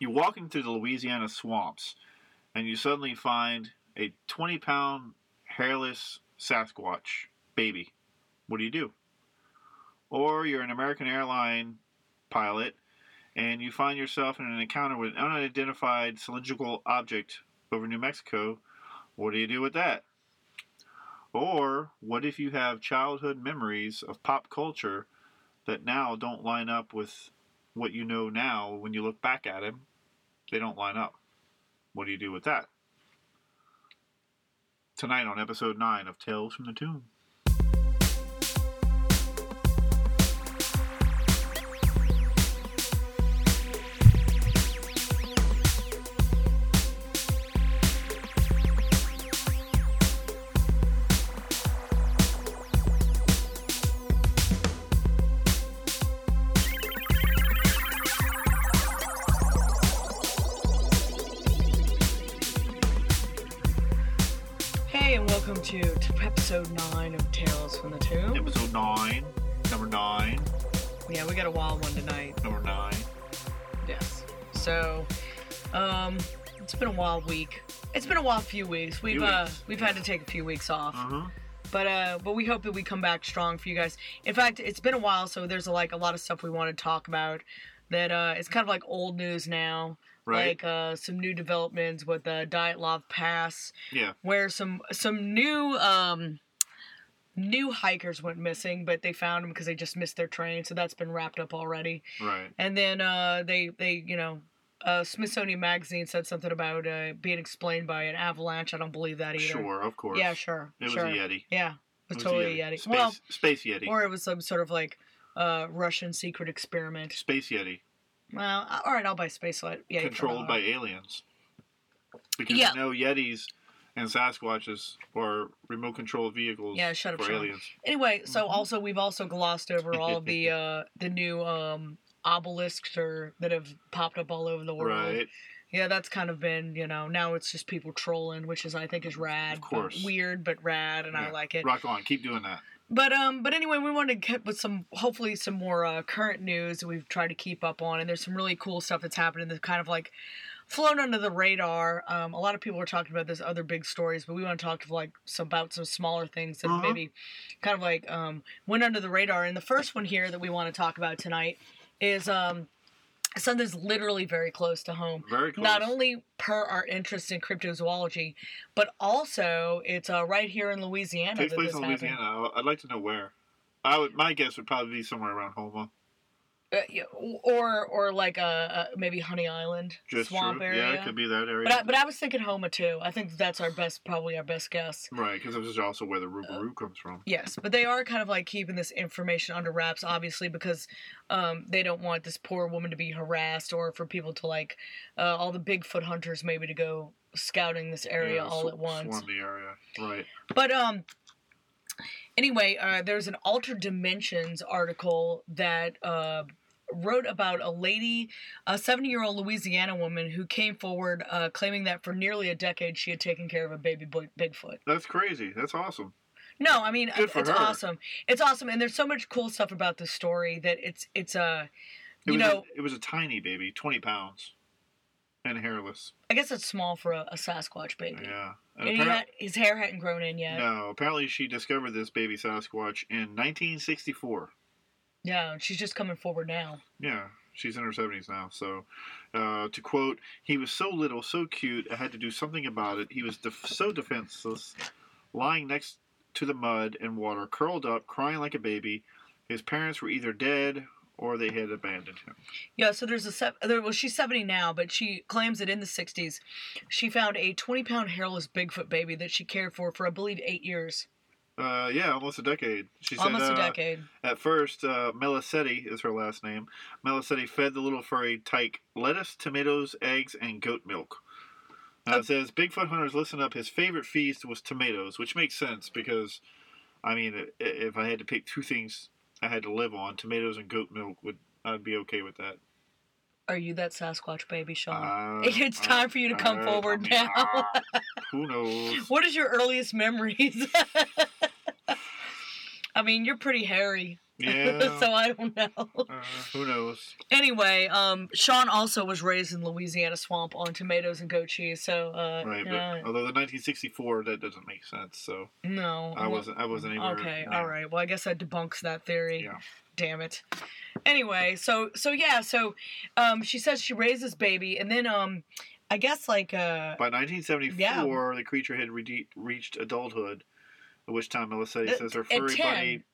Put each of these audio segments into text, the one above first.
You're walking through the Louisiana swamps, and you suddenly find a 20 pound hairless Sasquatch baby. What do you do? Or you're an American airline pilot and you find yourself in an encounter with an unidentified cylindrical object over New Mexico. What do you do with that? Or what if you have childhood memories of pop culture that now don't line up with what you know now when you look back at him? They don't line up. What do you do with that? Tonight on episode 9 of Tales from the Tomb. A wild one tonight. number 9. Yes. So, um, it's been a wild week. It's been a wild few weeks. We've Few uh weeks, we've had to take a few weeks off. Uh-huh. But uh but we hope that we come back strong for you guys. In fact, it's been a while, so there's a, like a lot of stuff we want to talk about that uh it's kind of like old news now. Right? Like uh some new developments with the Dyatlov Pass. yeah. where some some new um new hikers went missing but they found them because they just missed their train so that's been wrapped up already Right. and then uh they they you know uh smithsonian magazine said something about uh being explained by an avalanche i don't believe that either Sure, of course. yeah sure It was a Yeti. yeah it was, It totally a yeti, Space, well Space Yeti. or it was some sort of like uh russian secret experiment Space Yeti. well all right i'll buy space light yeah controlled by aliens. Because Yeah. you know Yetis and Sasquatches or remote controlled vehicles Yeah, shut up, for aliens. Anyway, so Mhm. also we've also glossed over all the uh the new um obelisks or that have popped up all over the world. Right. Yeah, that's kind of been, you know, now it's just people trolling, which is I think is rad. Of course. But weird but rad and I like it. Rock on. Keep doing that. But um but anyway, we wanted to get with some hopefully some more uh current news that we've tried to keep up on and there's some really cool stuff that's happening that's kind of like flown under the radar. Um a lot of people are talking about this other big stories, but we want to talk to like some about some smaller things that Uh-huh. maybe kind of like um went under the radar. And the first one here that we want to talk about tonight is um something that's literally very close to home Very close. not only per our interest in cryptozoology, but also it's uh, right here in Louisiana. takes place in happened. Louisiana. I'd like to know where. I would. My guess would probably be somewhere around Houma. Uh, or or like a, uh maybe Honey Island Just swamp true. area. Yeah, it could be that area. But I, but I was thinking Houma too. I think that's our best, probably our best guess. right, because this is also where the Uh, comes from. Yes, but they are kind of like keeping this information under wraps, obviously, because um, they don't want this poor woman to be harassed or for people to like uh, all the Bigfoot hunters maybe to go scouting this area Yeah, all sw- at once. Swarm the area. Right. But um anyway, uh there's an Altered Dimensions article that uh wrote about a lady, a 70-year-old Louisiana woman who came forward uh claiming that for nearly a decade she had taken care of a baby boy, Bigfoot. That's crazy. That's awesome. No, I mean Good for it's her. awesome. It's awesome and there's so much cool stuff about this story that it's it's a, you was know, a, it was a tiny baby, twenty pounds, and hairless. I guess it's small for a, a Sasquatch baby. Yeah. And And he had, his hair hadn't grown in yet. No, apparently she discovered this baby Sasquatch in 1964. Yeah, she's just coming forward now. Yeah, she's in her 70s now. So, uh, to quote, he was so little, so cute, I had to do something about it. He was def- so defenseless, lying next to the mud and water, curled up, crying like a baby. His parents were either dead or they had abandoned him. Yeah, so there's a se- there, well, she's 70 now, but she claims that in the 60s, she found a 20 pound hairless Bigfoot baby that she cared for for I believe eight years, Uh, yeah, almost a decade. She said, almost a uh, decade. At first, uh, Melisetti is her last name. Melisetti fed the little furry tyke lettuce, tomatoes, eggs, and goat milk. Uh. It says Bigfoot hunters listen up. His favorite feast was tomatoes, which makes sense because, I mean, if I had to pick two things I had to live on, tomatoes and goat milk would I'd be okay with that. Are you that Sasquatch baby, Sean? Uh, it's time for you to come forward I mean, now. ah, who knows? what is your earliest memories? I mean, you're pretty hairy. Yeah. so I don't know. Uh, who knows? Anyway, um, Sean also was raised in Louisiana swamp on tomatoes and goat cheese. So uh, Right, you but although the 1964 that doesn't make sense. So no, I well, wasn't I wasn't even Okay, yeah. all right. Well, I guess that debunks that theory. Yeah. Damn it. Anyway, so so yeah, so um, she says she raised this baby, and then um, I guess like uh, By 1974, the creature had re- reached adulthood, at which time Melissa says her furry 10.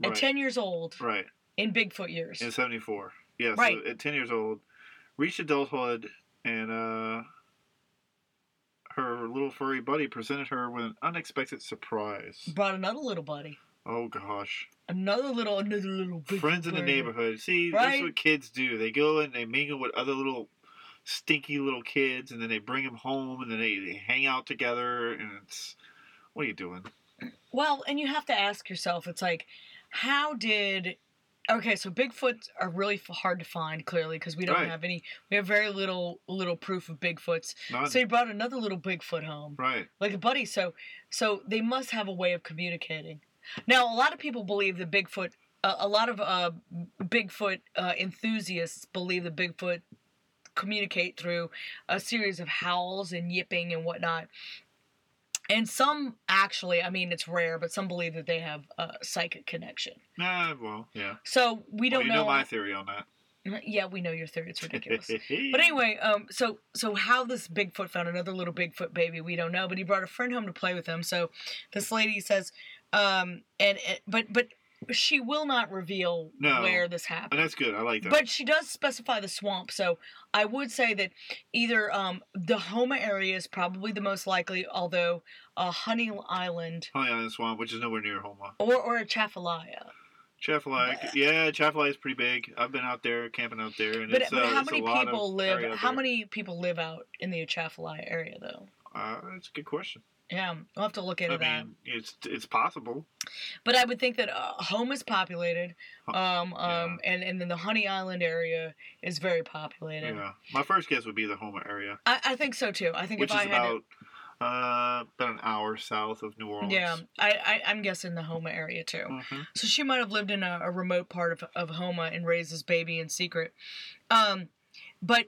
Buddy. at ten years old right. in Bigfoot years. In 74. Yeah, Right. so at 10 years old, reached adulthood, and uh, her little furry buddy presented her with an unexpected surprise. Brought another little buddy, Oh, gosh. another little, another little Friends in the neighborhood. See, that's what kids do. They go and they mingle with other little stinky little kids, and then they bring them home, and then they, they hang out together, and it's. What are you doing? Well, and you have to ask yourself, it's like, how did. Okay, so Bigfoots are really hard to find, clearly, because we don't Right. have any. We have very little little proof of Bigfoots. So he brought another little Bigfoot home. right. like a buddy. So, so they must have a way of communicating. Now, a lot of people believe that Bigfoot. Uh, a lot of uh, Bigfoot uh, enthusiasts believe that Bigfoot communicate through a series of howls and yipping and whatnot. And some actually, I mean, it's rare, but some believe that they have a psychic connection. Nah, well, yeah. So we don't know. you know. know my theory on that. Yeah, we know your theory. It's ridiculous. But anyway, um, so so how this Bigfoot found another little Bigfoot baby, we don't know. But he brought a friend home to play with him. So this lady says, um, and, and but but she will not reveal No. where this and happened. that's good. I like that. But she does specify the swamp, so I would say that either um, the Houma area is probably the most likely, although uh, Honey Island Honey Island Swamp, which is nowhere near Houma. or or Atchafalaya. Chaffalay, yeah, Chaffalay is pretty big. I've been out there camping out there, and But, it's, but uh, how many people live? out How many people live out in the Chafalaya area, though? Uh, that's a good question. Yeah, we'll have to look into I that. mean, it's it's possible. But I would think that uh, home is populated, um, um, yeah. and and then the Honey Island area is very populated. Yeah, my first guess would be the Houma area, I, I think so too. I think which if is I had about uh about an hour south of New Orleans. yeah, I, I I'm guessing the Houma area too. Mhm. So she might have lived in a, a remote part of of Houma and raised this baby in secret. Um, but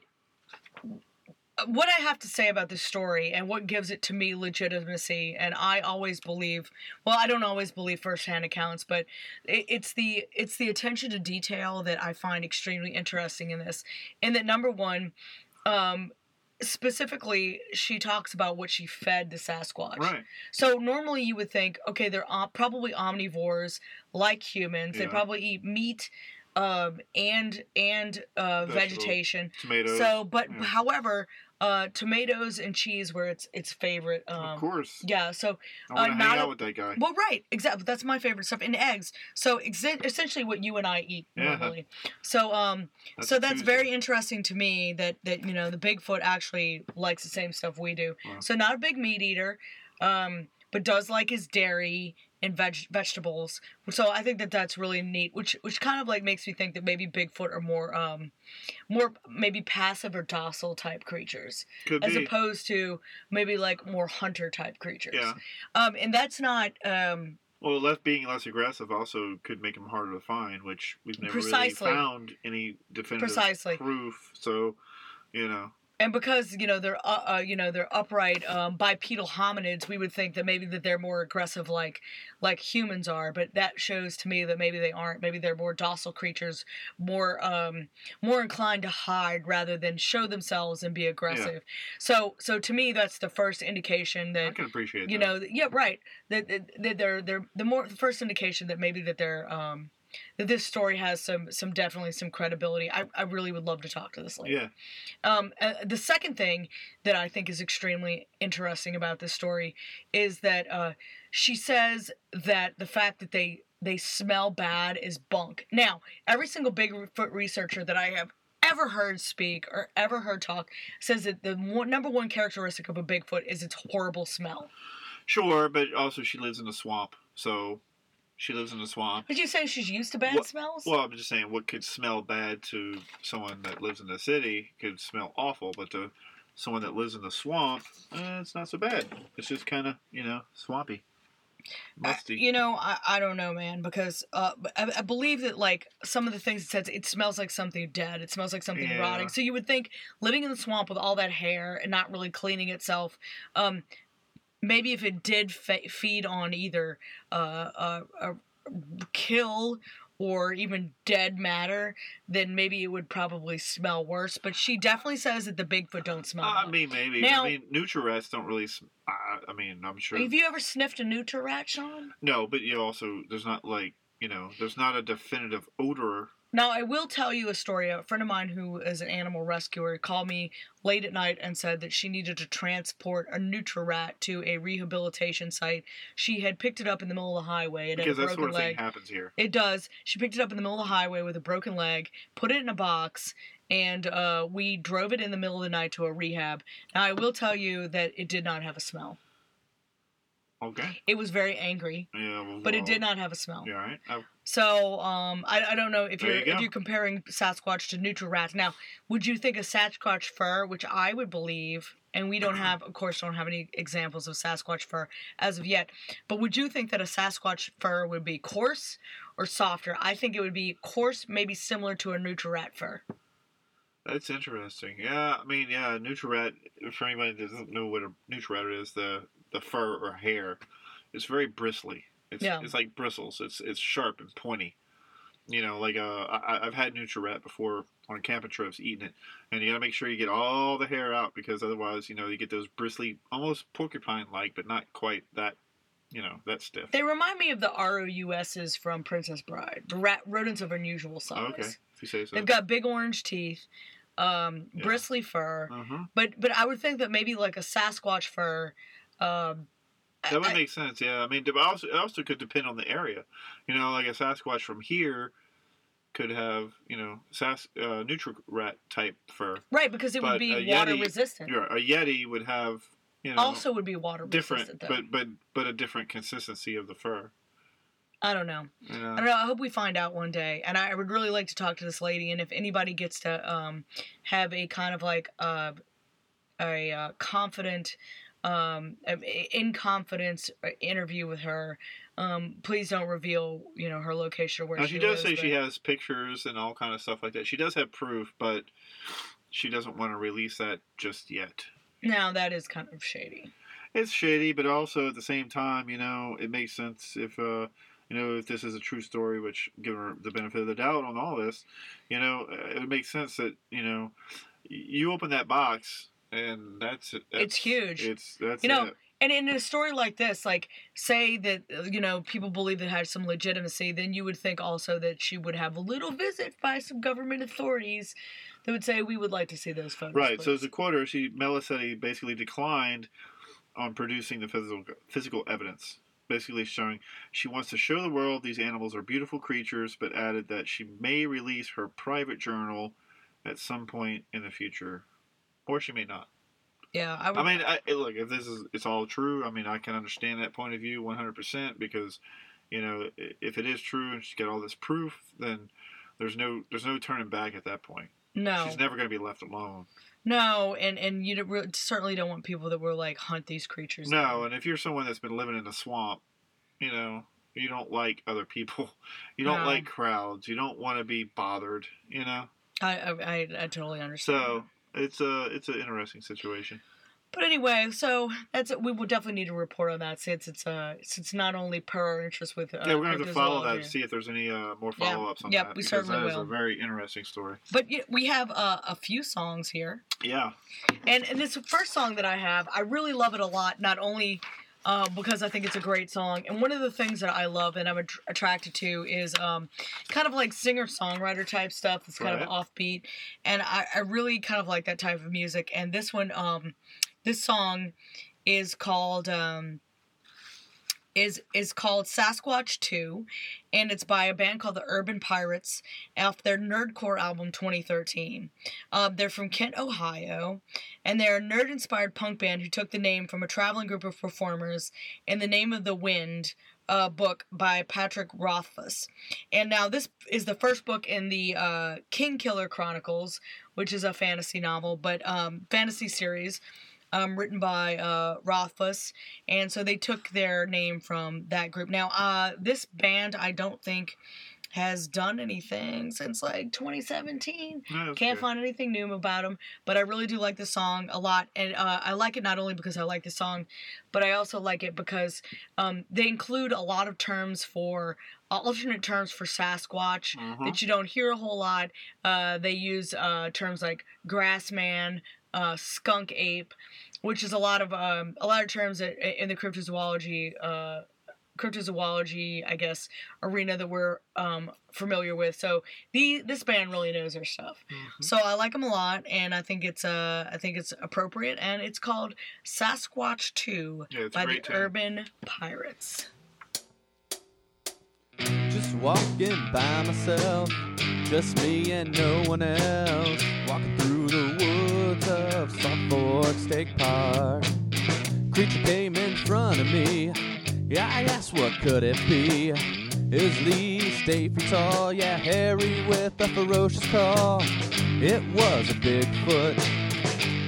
what I have to say about this story and what gives it to me legitimacy, and I always believe, well, I don't always believe firsthand accounts, but it, it's the it's the attention to detail that I find extremely interesting in this. And that number one, um, specifically, she talks about what she fed the Sasquatch. Right. So normally you would think, okay, they're probably omnivores like humans. They probably eat meat, um, and and uh, vegetation. Tomatoes. So, but yeah. however, uh, tomatoes and cheese were its its favorite. Um, of course. Yeah. So, I want to uh, hang out a- with that guy. well, right, exactly. That's my favorite stuff. And eggs. So, essentially, what you and I eat Yeah. normally. So, um, That's so that's Tuesday. very interesting to me that that you know the Bigfoot actually likes the same stuff we do. Wow. So not a big meat eater, um, but does like his dairy and veg- vegetables. So I think that that's really neat. Which which kind of like makes me think that maybe Bigfoot are more um, more maybe passive or docile type creatures Could as be. opposed to maybe like more hunter type creatures. Yeah. Um, and that's not um, Well, less being less aggressive also could make them harder to find, which we've never Precisely. really found any definitive Precisely. proof. So, you know, and because you know they're uh, uh, you know they're upright um, bipedal hominids, we would think that maybe that they're more aggressive like like humans are, but that shows to me that maybe they aren't. Maybe they're more docile creatures, more um, more inclined to hide rather than show themselves and be aggressive. Yeah. So so to me, that's the first indication that I can appreciate you that. know yeah right that, that, that they're they're the more the first indication that maybe that they're um, that this story has some some definitely some credibility. I, I really would love to talk to this lady. Yeah. Um, uh, the second thing that I think is extremely interesting about this story is that uh, she says that the fact that they they smell bad is bunk. Now, every single Bigfoot researcher that I have ever heard speak or ever heard talk says that the one, number one characteristic of a Bigfoot is its horrible smell. Sure, but also she lives in a swamp, so she lives in a swamp. Did you say she's used to bad What- smells? Well, I'm just saying, what could smell bad to someone that lives in the city could smell awful, but to someone that lives in the swamp, eh, it's not so bad. It's just kind of, you know, swampy. musty. You know, I, I don't know, man, because uh, I, I believe that like some of the things it says, it smells like something dead. It smells like something Yeah. rotting. So you would think living in the swamp with all that hair and not really cleaning itself, um, maybe if it did fe- feed on either uh, uh, a kill or even dead matter, then maybe it would probably smell worse. But she definitely says that the Bigfoot don't smell. I mean, maybe. Now- I mean, Nutria rats don't really. sm- I, I mean, I'm sure. Have you ever sniffed a Nutria rat, Sean? No, but you also there's not like you know there's not a definitive odor. Now, I will tell you a story. A friend of mine who is an animal rescuer called me late at night and said that she needed to transport a Nutria rat to a rehabilitation site. She had picked it up in the middle of the highway and Because had a that broken sort of leg. thing happens here. It does. She picked it up in the middle of the highway with a broken leg, put it in a box, and uh, we drove it in the middle of the night to a rehab. Now, I will tell you that it did not have a smell. Okay. It was very angry, Yeah. Well, but it did not have a smell. Yeah. Right. Oh, So, um, I, I don't know if you're you if you're comparing Sasquatch to Nutria rat. Now, would you think a Sasquatch fur, which I would believe, and we don't have, of course, don't have any examples of Sasquatch fur as of yet, but would you think that a Sasquatch fur would be coarse or softer? I think it would be coarse, maybe similar to a Nutria rat fur. that's interesting. Yeah. I mean, yeah. Nutria rat. For anybody that doesn't know what a Nutria rat is, the the fur or hair, it's very bristly. It's Yeah. it's like bristles. It's it's sharp and pointy. You know, like uh, I, I've had Nutria rat before on camping trips, eating it, and you gotta make sure you get all the hair out because otherwise, you know, you get those bristly, almost porcupine-like, but not quite that, you know, that stiff. They remind me of the ROUSs from Princess Bride, rat, rodents of unusual size. okay, if you say so. They've got big orange teeth, um, Yeah. bristly fur. Uh-huh. But but I would think that maybe like a Sasquatch fur. Um, That would I- make sense, yeah. I mean, it also, it also could depend on the area. You know, like a Sasquatch from here could have, you know, Sas uh, Nutria rat type fur. right because it would be water Yeti- resistant. Yeah, a Yeti would have, you know, also would be water different, resistant. Though. but but but a different consistency of the fur. I don't know. Know? I don't know. I hope we find out one day. And I would really like to talk to this lady. And if anybody gets to um, have a kind of like uh, a uh, confident, um, in confidence uh, interview with her, um, please don't reveal, you know, her location or where Now she she does lives, say she has pictures and all kind of stuff like that. She does have proof, but she doesn't want to release that just yet. Now that is kind of shady. It's shady, but also at the same time, you know, it makes sense if uh, you know, if this is a true story, which give her the benefit of the doubt on all this, you know, it makes sense that you know, you open that box and that's it. It's huge. It's that's You know, it. And in a story like this, like say that you know people believe it had some legitimacy, then you would think also that she would have a little visit by some government authorities that would say we would like to see those photos. Right. So as please." a quoter, she Melisetti basically declined on producing the physical physical evidence, basically showing she wants to show the world these animals are beautiful creatures, but added that she may release her private journal at some point in the future, or she may not. yeah, I would. I mean, I, look, if this is it's all true, I mean, I can understand that point of view 100% because, you know, if it is true and she's got all this proof, then there's no there's no turning back at that point. no, She's never going to be left alone. no, and and you certainly don't want people that will like hunt these creatures. No, down. and if you're someone that's been living in a swamp, you know, you don't like other people. You don't No. like crowds. You don't want to be bothered, you know? I, I I I totally understand. So, it's a it's an interesting situation. But anyway, so that's it. We will definitely need to report on that since it's uh since not only per our interest with uh, yeah, we're going to have to follow that and see if there's any uh, more follow-ups on Yep, that we because certainly that is will. a very interesting story. But yeah, we have uh, a few songs here, Yeah. and and this first song that I have, I really love it a lot. Not only uh, because I think it's a great song, and one of the things that I love and I'm att- attracted to is um, kind of like singer songwriter type stuff. It's kind of offbeat, and I, I really kind of like that type of music. And this one, um, this song, is called. Um, is is called Sasquatch 2 and it's by a band called the Urban Pirates off their Nerdcore album 2013. Um, they're from Kent, Ohio, and they're a nerd inspired punk band who took the name from a traveling group of performers in The Name of the Wind uh, book by Patrick Rothfuss. And now this is the first book in the uh, Kingkiller Chronicles, which is a fantasy novel, but um, fantasy series. Um, written by uh, Rothfuss, and so they took their name from that group. Now, uh, this band, I don't think has done anything since like 2017. No, Can't good. find anything new about them, but I really do like the song a lot, and uh, I like it not only because I like the song, but I also like it because um, they include a lot of terms for alternate terms for Sasquatch Mhm. that you don't hear a whole lot. Uh, they use uh, terms like grassman, uh, skunk ape, which is a lot of um, a lot of terms that, in the cryptozoology. Uh, cryptozoology, I guess, arena that we're um, familiar with. So the this band really knows their stuff. Mhm. So I like them a lot, and I think it's uh I think it's appropriate, and it's called Sasquatch Two Yeah, by the great. Urban Pirates. Just walking by myself, just me and no one else. Walking through of Suffolk State Park. Creature came in front of me. Yeah, I asked what could it be. Is Lee eight feet tall? Yeah, hairy with a ferocious call. It was a Bigfoot.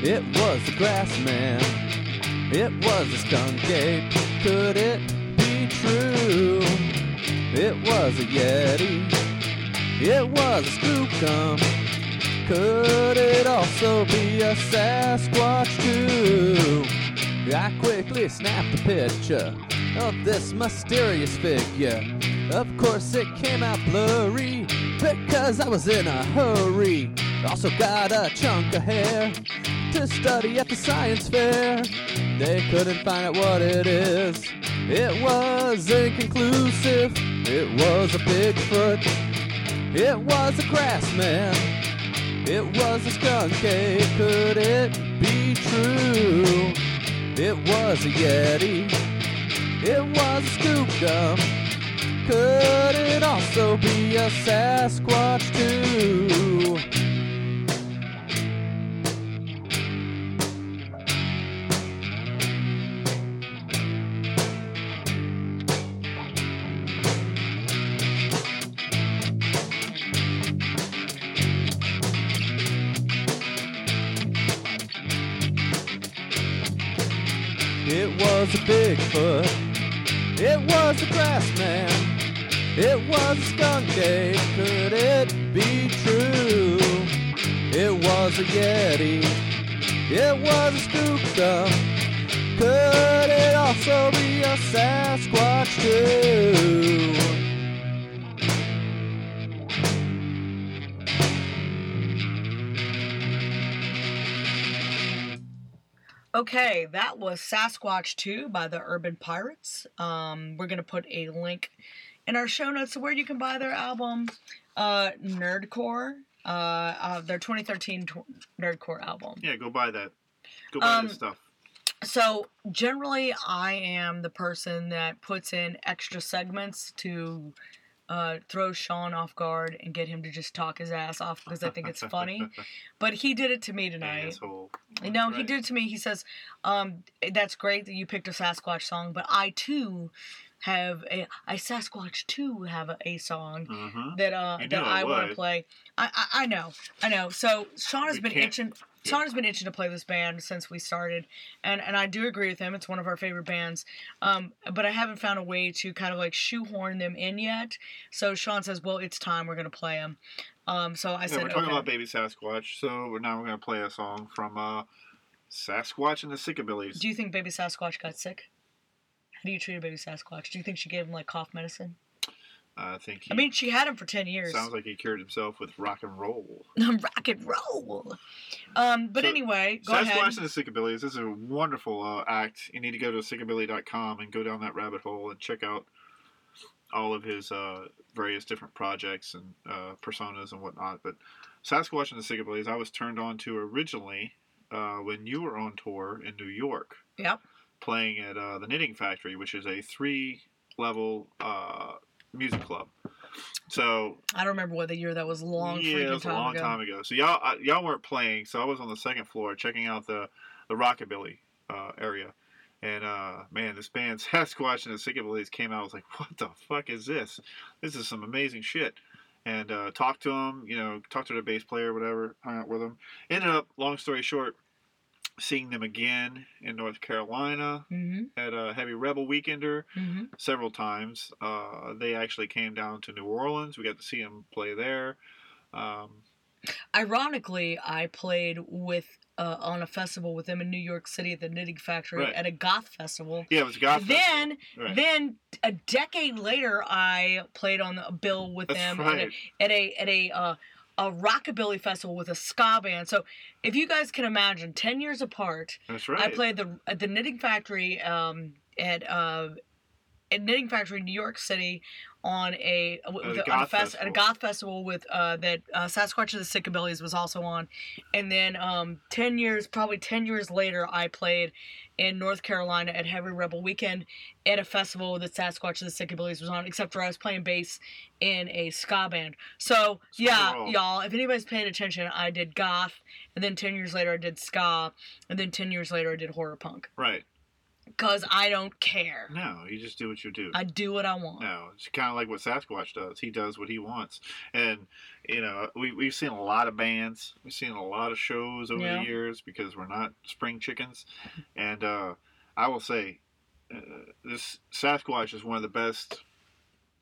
It was a grass man. It was a skunk ape. Could it be true? It was a Yeti. It was a Skookum. Could it also be a Sasquatch too? I quickly snapped a picture of this mysterious figure. Of course, it came out blurry because I was in a hurry. Also got a chunk of hair to study at the science fair. They couldn't find out what it is. It was inconclusive. It was a Bigfoot. It was a grassman. It was a skunk ape. Could it be true? It was a Yeti. It was a scoop gum. Could it also be a Sasquatch too? Was a Bigfoot. It was a grassman. It was a skunk ape. Could it be true? It was a Yeti. It was a Skookum. Could it also be a Sasquatch too? Okay, that was Sasquatch 2 by the Urban Pirates. Um, we're going to put a link in our show notes to where you can buy their album, uh, Nerdcore, uh, uh, their 2013 tw- Nerdcore album. Yeah, go buy that. Go buy Um, this stuff. So, generally, I am the person that puts in extra segments to uh, throw Sean off guard and get him to just talk his ass off because I think it's funny. But he did it to me tonight. Asshole. Know, That's he did it to me. He says, um, "That's great that you picked a Sasquatch song, but I too have a I Sasquatch too have a, a song Mhm. that uh You that I want to play. I, I I know, I know. So Sean has We been itching. Sean has been itching to play this band since we started, and and I do agree with him. It's one of our favorite bands. Um, but I haven't found a way to kind of like shoehorn them in yet. So Sean says, "Well, it's time. We're gonna play them." Um, so I Yeah, said, we're talking "Okay." about Baby Sasquatch, so we're now we're gonna play a song from uh, Sasquatch and the Sickabillies. Do you think Baby Sasquatch got sick? How do you treat a baby Sasquatch? Do you think she gave him like cough medicine? I think he I mean, she had him for ten years. sounds like he cured himself with rock and roll. Rock and roll. Um, but So, anyway, go Sasquatch ahead. and the Sickabillies. This is a wonderful uh, act. You need to go to sickabilly.com and go down that rabbit hole and check out all of his uh, various different projects and uh, personas and whatnot. But Sasquatch and the Sickabillies, I was turned on to originally uh, when you were on tour in New York, Yep. playing at uh, the Knitting Factory, which is a three-level uh, music club. So I don't remember what the year that was. Long yeah, it was time a long ago. time ago. So y'all uh, y'all weren't playing, so I was on the second floor checking out the the rockabilly uh, area. And uh, man, this band Sasquatch and the Sickabillies came out. I was like, "What the fuck is this? This is some amazing shit." And uh, talked to them, you know, talked to the bass player, whatever, hung out with them. Ended up, long story short, seeing them again in North Carolina hmm at a Heavy Rebel Weekender hmm several times. Uh, they actually came down to New Orleans. We got to see them play there. Um, Ironically, I played with uh, on a festival with them in New York City at the Knitting Factory Right. at a goth festival. yeah, it was goth. then. Right. then a decade later, I played on a bill with That's them at right. a at a, at a uh, a rockabilly festival with a ska band. So, if you guys can imagine, ten years apart, That's right. I played the at the Knitting Factory um, at uh, at Knitting Factory, in New York City, on a with a a, on a goth fest, at a goth festival with uh, that uh, Sasquatch of the Sickabillies was also on, and then um, ten years, probably ten years later, I played in North Carolina at Heavy Rebel Weekend at a festival that Sasquatch and the Sickabillies was on, except for I was playing bass in a ska band. So yeah, y'all, if anybody's paying attention, I did goth, and then ten years later I did ska, and then ten years later I did horror punk. Right. Cause I don't care. No, you just do what you do. I do what I want. No, it's kind of like what Sasquatch does. He does what he wants, and you know we we've seen a lot of bands, we've seen a lot of shows over Yeah. the years because we're not spring chickens, and uh, I will say, uh, this Sasquatch is one of the best.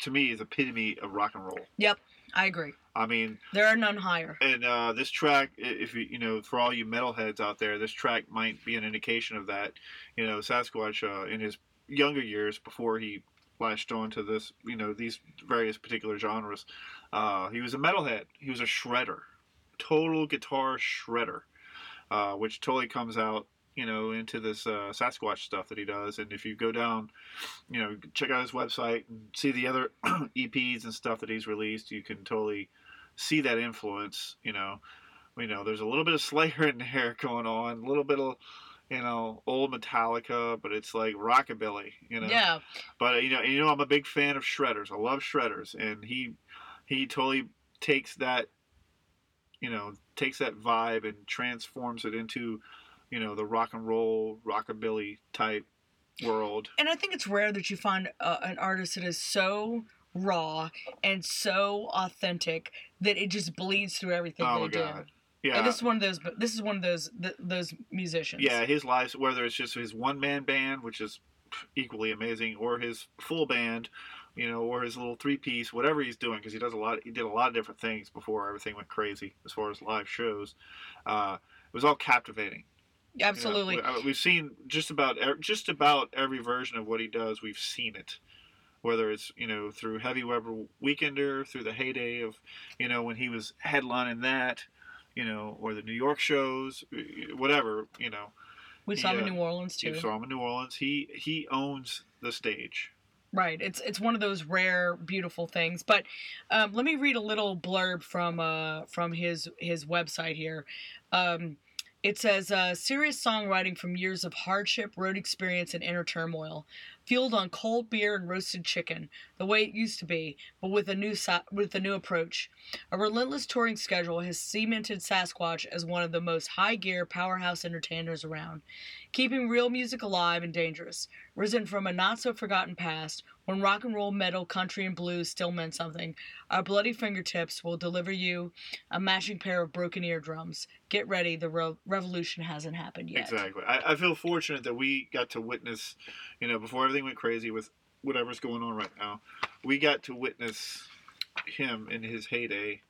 To me, is epitome of rock and roll. I agree. I mean, There are none higher. and uh, this track, if you you know, for all you metalheads out there, this track might be an indication of that. You know, Sasquatch uh, in his younger years before he latched on to this, you know, these various particular genres, uh, he was a metalhead. He was a shredder, total guitar shredder, uh, which totally comes out. You know, into this uh, Sasquatch stuff that he does, and if you go down, you know, check out his website and see the other EPs and stuff that he's released, you can totally see that influence. You know, you know, there's a little bit of Slayer in there going on, a little bit of, you know, old Metallica, but it's like rockabilly. You know, Yeah. but you know, you know, I'm a big fan of shredders. I love shredders, and he he totally takes that, you know, takes that vibe and transforms it into, you know, the rock and roll rockabilly type world. And I think it's rare that you find uh, an artist that is so raw and so authentic that it just bleeds through everything Oh they my do. god, yeah. And this is one of those. This is one of those th- those musicians. Yeah, his lives, whether it's just his one man band, which is equally amazing, or his full band, you know, or his little three piece, whatever he's doing, because he does a lot. He did a lot of different things before everything went crazy as far as live shows. Uh, it was all captivating. You know. Absolutely. We- I- we've seen just about just about every version of what he does. We've seen it. Whether it's you know through Heavy Rebel Weekender, through the heyday of you know when he was headlining that, you know, or the New York shows, whatever you know. we saw him in. New Orleans too. You saw him in New Orleans. He he owns the stage. Right. It's it's one of those rare, beautiful things. But um, let me read a little blurb from uh from his his website here. Um, it says uh, serious songwriting from years of hardship, road experience, and inner turmoil, fueled on cold beer and roasted chicken, the way it used to be, but with a new sa- with a new approach. A relentless touring schedule has cemented Sasquatch as one of the most high gear powerhouse entertainers around, keeping real music alive and dangerous. Risen from a not so forgotten past when rock and roll, metal, country, and blues still meant something. Our bloody fingertips will deliver you a matching pair of broken eardrums. Get ready, the re- revolution hasn't happened yet. Exactly. I, I feel fortunate that we got to witness, you know, before everything went crazy with whatever's going on right now, we got to witness him in his heyday.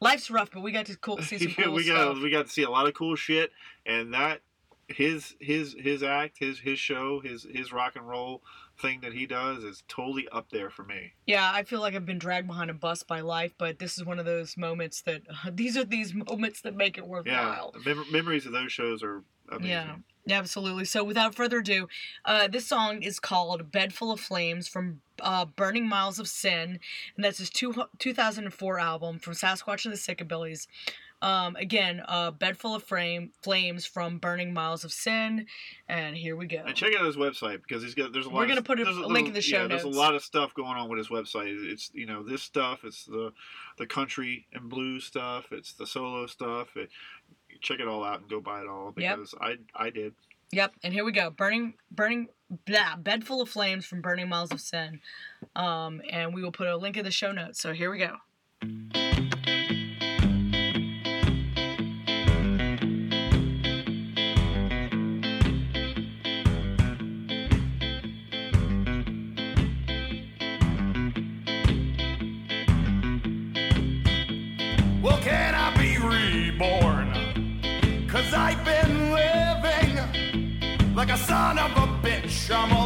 Life's rough, but we got to cool, see some cool we stuff. we got to see a lot of cool shit, and that his his his act, his his show, his his rock and roll thing that he does is totally up there for me. Yeah, I feel like I've been dragged behind a bus by life, but this is one of those moments that these are these moments that make it Yeah, worthwhile. the mem- memories of those shows are amazing. Yeah. Absolutely. So, without further ado, uh, this song is called Bed Full of Flames from uh, Burning Miles of Sin, and that's his two, 2004 album from Sasquatch and the Sickabillies. Um, again, uh, Bed Full of frame, Flames from Burning Miles of Sin, and here we go. And check out his website because he's got there's a lot. We're of- gonna put a- a link in the show yeah, There's a lot of stuff going on with his website. It's you know this stuff. It's the the country and blues stuff. It's the solo stuff. It, check it all out and go buy it all Yep. because I I did. Yep, and here we go. Burning, burning, blah, bed full of flames from Burning Miles of Sin, um, and we will put a link in the show notes. So here we go. Bitch.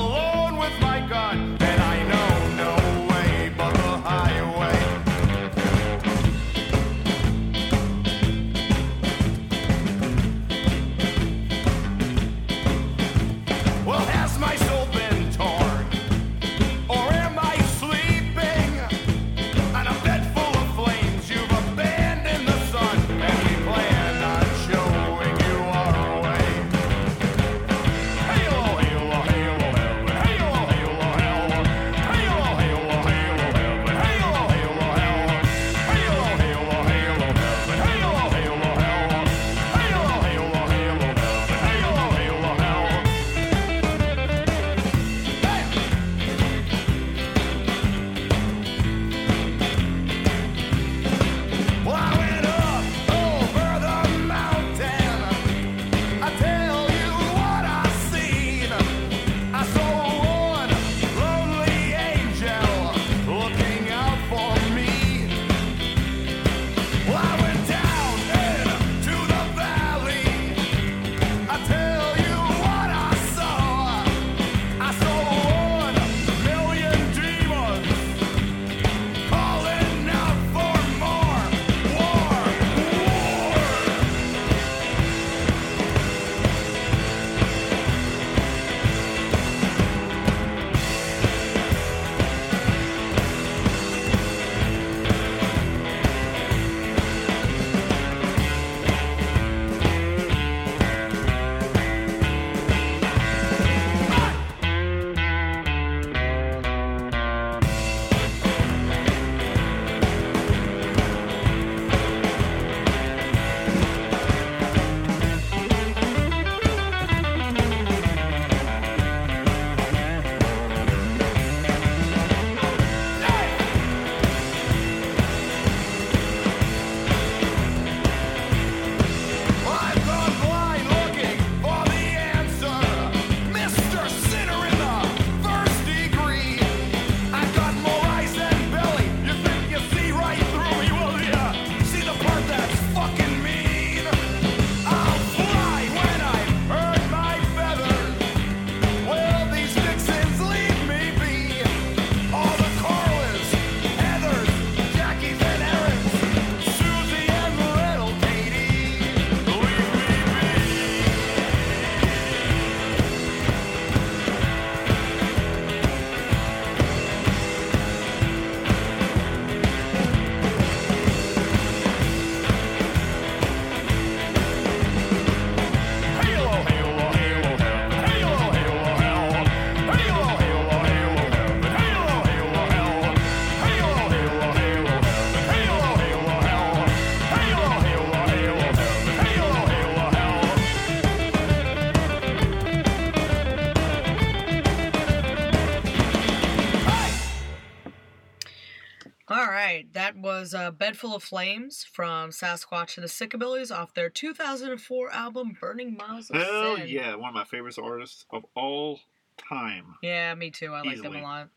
Bed Full of Flames from Sasquatch and the Sickabillies off their 2004 album Burning Miles of Hell Sin. yeah, one of my favorite artists of all time. Yeah, me too. I like them a lot.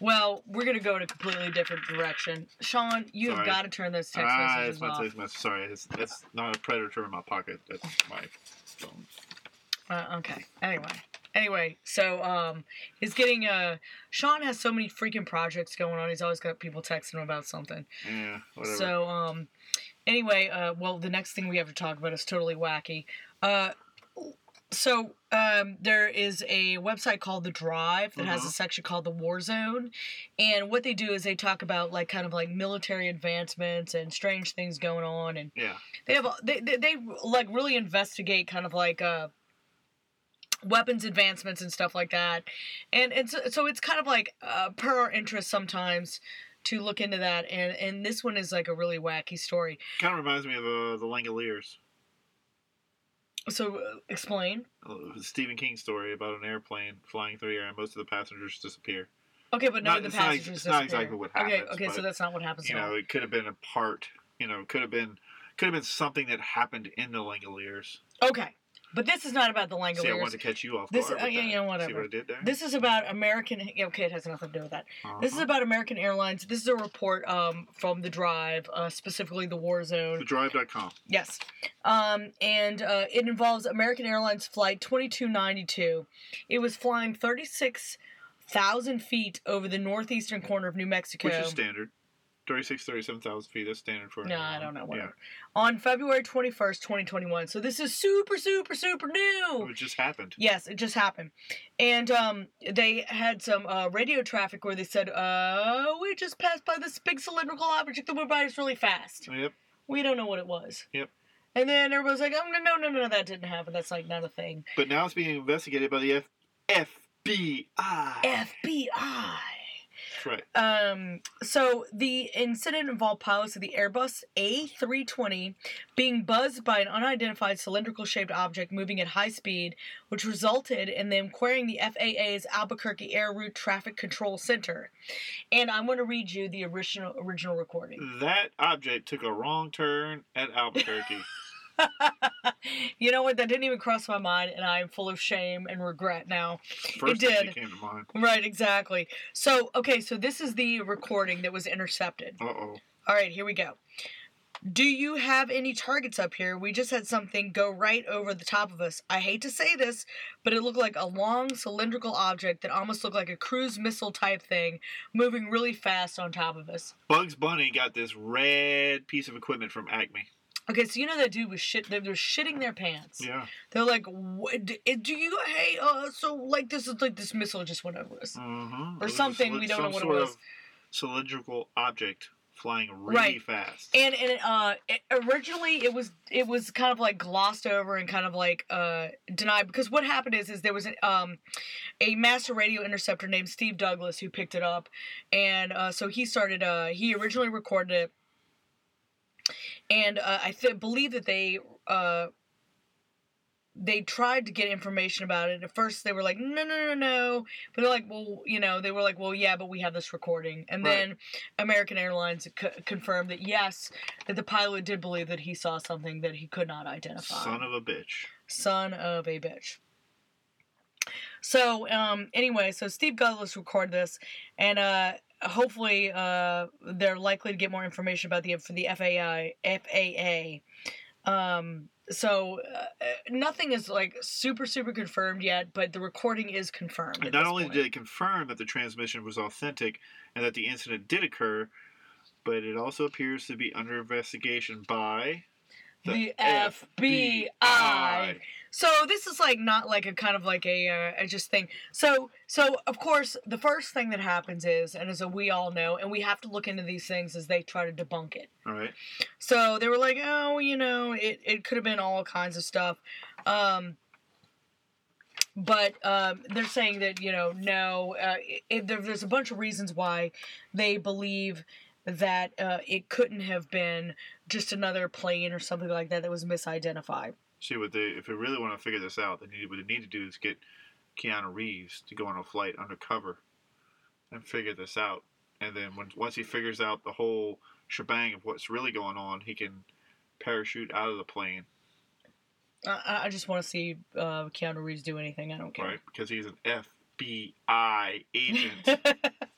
Well, we're gonna go in a completely different direction. Sean, you have Sorry. got to turn those text ah, messages it's my off. text message. Sorry, it's, it's not a predator in my pocket. That's my phone. Uh, okay. Anyway, anyway, so um, he's getting uh, Sean has so many freaking projects going on. He's always got people texting him about something. Yeah, whatever. So um, anyway, uh, well, the next thing we have to talk about is totally wacky. Uh, so um, there is a website called The Drive that has a Mhm. section called the War Zone, and what they do is they talk about like kind of like military advancements and strange things going on, and yeah, they have they they, they like really investigate kind of like uh weapons advancements and stuff like that and and so, so it's kind of like uh, per our interest sometimes to look into that and and this one is like a really wacky story kind of reminds me of uh, the Langoliers. so uh, explain Uh, Stephen King story about an airplane flying through the air and most of the passengers disappear. okay but none Not- of the it's not- passengers it's not exactly what okay happens, okay so but, that's not what happens You know, it could have been a part. You know, could have been could have been something that happened in the Langoliers. okay but this is not about the language. See, I Langoliers. wanted to catch you off This- guard. uh, yeah, yeah, See what I did there? This is about American. Okay, it has nothing to do with that. This is Uh-huh. about American Airlines. This is a report um, from the Drive, uh, specifically the War Zone. TheDrive.com. Yes. Um, and uh, it involves American Airlines Flight 2292. It was flying 36,000 feet over the northeastern corner of New Mexico. Which is standard. 36, 37,000 feet. That's standard for. No, I don't know. Yeah. On February 21st, 2021. So this is super, super, super new. It just happened. Yes, it just happened. And um, they had some uh, radio traffic where they said, uh, we just passed by this big cylindrical object that went by us really fast. Yep. We don't know what it was. Yep. And then everybody's like, oh, no, no, no, no, that didn't happen. That's like not a thing. But now it's being investigated by the F- FBI. FBI. Right. Um, so the incident involved pilots of the Airbus A320 being buzzed by an unidentified cylindrical shaped object moving at high speed, which resulted in them querying the FAA's Albuquerque Air Route Traffic Control Center. And I'm going to read you the original original recording. That object took a wrong turn at Albuquerque. you know what? That didn't even cross my mind, and I'm full of shame and regret now. First thing did. that came to mind. Right, exactly. So, okay, so this is the recording that was intercepted. Uh oh. All right, here we go. Do you have any targets up here? We just had something go right over the top of us. I hate to say this, but it looked like a long cylindrical object that almost looked like a cruise missile type thing moving really fast on top of us. Bugs Bunny got this red piece of equipment from Acme. Okay, so you know that dude was shit. They were shitting their pants. Yeah. They're like, what, do you? Hey, uh, so like this is like this missile just went over us. Mm-hmm. Or something, we don't know what it was. cylindrical object flying really Right. fast. And and uh, it, originally it was it was kind of like glossed over and kind of like uh denied because what happened is is there was an, um a master radio interceptor named Steve Douglas who picked it up, and uh, so he started uh he originally recorded it, and uh, I th- believe that they uh they tried to get information about it. At first, they were like, no, no, no, no. But they're like, well, you know, they were like, well, yeah, but we have this recording. And Right. then American Airlines co- confirmed that yes, that the pilot did believe that he saw something that he could not identify. Son of a bitch. Son of a bitch. So, um, anyway, so Steve Douglas recorded this, and uh, hopefully, uh, they're likely to get more information about the for the FAI FAA. Um, so uh, nothing is like super super confirmed yet, but the recording is confirmed. And not only point. did it confirm that the transmission was authentic and that the incident did occur, but it also appears to be under investigation by the FBI. So this is like not like a kind of like a, uh, a just thing. So so of course the first thing that happens is, and as we all know, and we have to look into these things as they try to debunk it. All right. So they were like, oh, you know, it, it could have been all kinds of stuff. Um, but um, they're saying that, you know, no, uh, it, there, there's a bunch of reasons why they believe that uh, it couldn't have been just another plane or something like that that was misidentified. See what they if they really want to figure this out, they need what they need to do is get Keanu Reeves to go on a flight undercover and figure this out. And then when once he figures out the whole shebang of what's really going on, he can parachute out of the plane, I, I just want to see uh, Keanu Reeves do anything. I don't care. right? Because he's an FBI agent.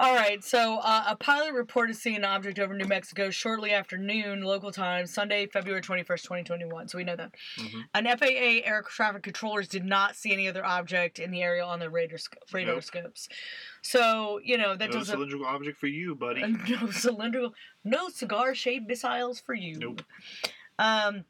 All right, so uh, a pilot reported seeing an object over New Mexico shortly after noon local time, Sunday, February 21st, 2021. So we know that. Mhm. An FAA air traffic controllers did not see any other object in the area on their radar, sc- radar Nope. scopes. So, you know, that no doesn't. cylindrical object for you, buddy. no cylindrical, no cigar shaped missiles for you. Nope. Um,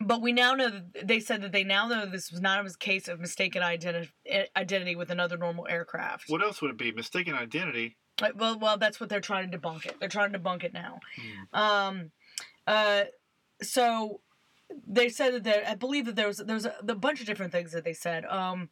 but we now know that they said that they now know this was not a case of mistaken identi- identity with another normal aircraft. What else would it be? Mistaken identity. Uh, Well, well, that's what they're trying to debunk it. They're trying to debunk it now. Hmm. Um, uh, so they said that there. I believe that there was there was a, a bunch of different things that they said. Um,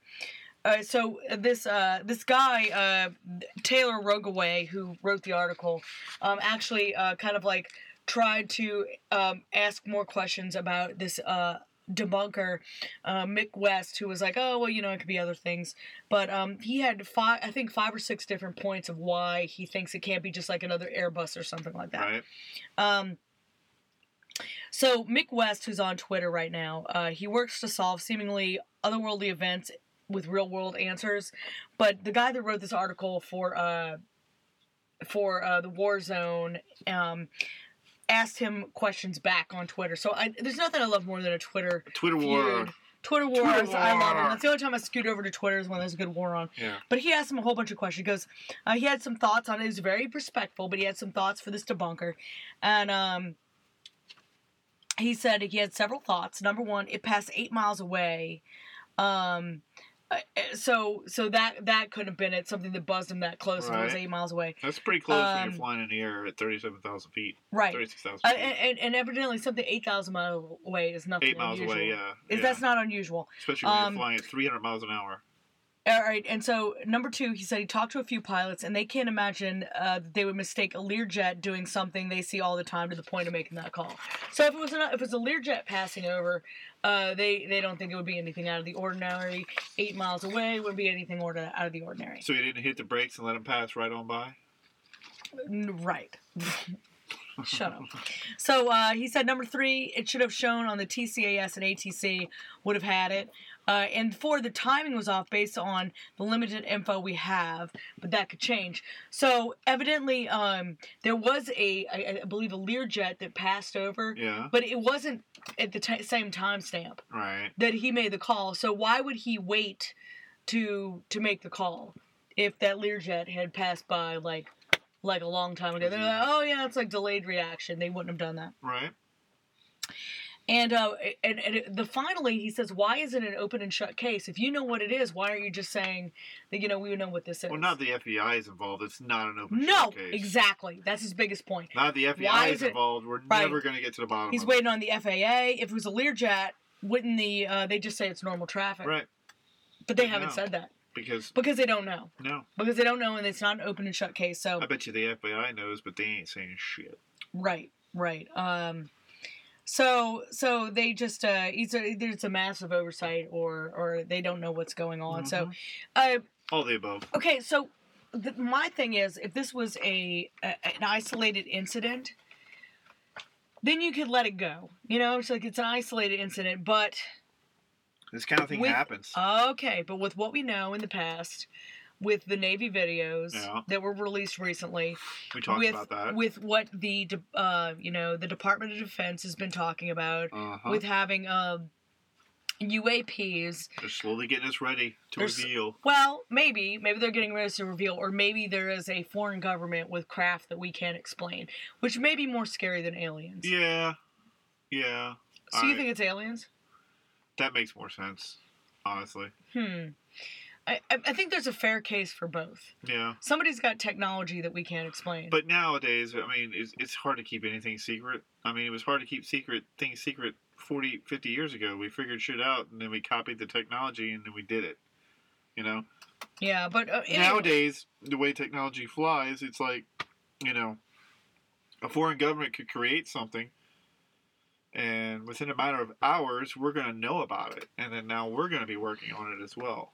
uh, so this uh, this guy uh, Taylor Rogoway, who wrote the article, um, actually uh, kind of like tried to um, ask more questions about this uh, debunker uh, Mick West, who was like, "Oh, well, you know, it could be other things," but um, he had five, I think, five or six different points of why he thinks it can't be just like another Airbus or something like that. Right. Um, So Mick West, who's on Twitter right now, uh, he works to solve seemingly otherworldly events with real world answers. But the guy that wrote this article for uh, for uh, the War Zone um, asked him questions back on Twitter. So I, there's nothing I love more than a Twitter Twitter war. feud. Twitter wars, I love them. That's the only time I scoot over to Twitter is when there's a good war on. Yeah. But he asked him a whole bunch of questions. He goes, uh, he had some thoughts on it. He was very respectful, but he had some thoughts for this debunker. And um, he said he had several thoughts. Number one, it passed eight miles away. Um, so so that that could have been it. Something that buzzed him that close and it was eight miles away. That's pretty close when Um, you're flying in the air at 37,000 feet. Right. 36,000 Uh, feet. and, and, and evidently something 8,000 miles away is nothing Eight miles unusual. away, yeah. Is yeah. That's not unusual. Especially when um, you're flying at 300 miles an hour. All right, and so number two, he said he talked to a few pilots, and they can't imagine uh, that they would mistake a Learjet doing something they see all the time to the point of making that call. So if it was an, if it was a Learjet passing over, uh, they they don't think it would be anything out of the ordinary. Eight miles away wouldn't be anything order, out of the ordinary. So he didn't hit the brakes and let him pass right on by? Right. Shut up. So uh, he said number three, it should have shown on the TCAS and ATC would have had it. Uh, and four, the timing was off based on the limited info we have, but that could change. So evidently, um, there was a, I, I believe, a Learjet that passed over, Yeah. but it wasn't at the t- same timestamp Right. that he made the call. So why would he wait to to make the call if that Learjet had passed by like like a long time ago? They're like, oh yeah, it's like delayed reaction. They wouldn't have done that. Right. And uh, and, and it- the finally he says, why is it an open and shut case? If you know what it is, why aren't you just saying that you know we know what this is? Well, not the FBI is involved. It's not an open no, shut case. exactly. That's his biggest point. Not the FBI Why is is it- involved. We're Right. never going to get to the bottom of it. He's waiting on the FAA. If it was a Learjet, wouldn't the uh, they just say it's normal traffic? Right. But they haven't No. said that Because, because they don't know. no. Because they don't know, and it's not an open and shut case. So I bet you the FBI knows, but they ain't saying shit. Right, right. Um, so so they just uh, either there's a massive oversight or or they don't know what's going on. So, Mhm. uh, All the above. okay. So the, my thing is, if this was a, a an isolated incident, then you could let it go. You know, it's like it's an isolated incident, but This kind of thing With- happens. okay. But with what we know in the past. With the Navy videos Yeah. that were released recently, we talked with about that. with what the uh, you know the Department of Defense has been talking about, uh-huh. with having um, UAPs. They're slowly getting us ready to There's- reveal. Well, maybe maybe they're getting ready to reveal, or maybe there is a foreign government with craft that we can't explain, which may be more scary than aliens. Yeah. Yeah. So you think it's aliens? that makes more sense, honestly. Hmm. I, I think there's a fair case for both. Yeah. Somebody's got technology that we can't explain. But nowadays, I mean, it's, it's hard to keep anything secret. I mean, it was hard to keep secret things secret 40, 50 years ago. We figured shit out, and then we copied the technology, and then we did it. You know? yeah, but uh, anyway. Nowadays, the way technology flies, it's like, you know, a foreign government could create something, and within a matter of hours, we're going to know about it. And then now we're going to be working on it as well.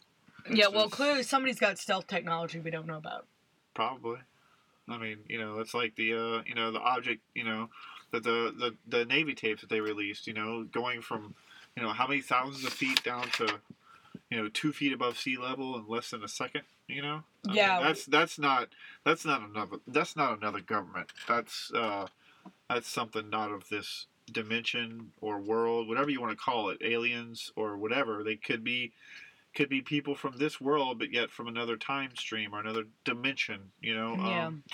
Yeah, well, clearly somebody's got stealth technology we don't know about. Probably. I mean, you know, it's like the uh, you know, the object, you know, the, the the the Navy tapes that they released, you know, going from, you know, how many thousands of feet down to, you know, two feet above sea level in less than a second. You know. I mean, Yeah. that's that's not that's not another that's not another government. That's uh, that's something not of this dimension or world, whatever you want to call it, aliens or whatever. They could be could be people from this world, but yet from another time stream or another dimension. You know. Yeah. Um,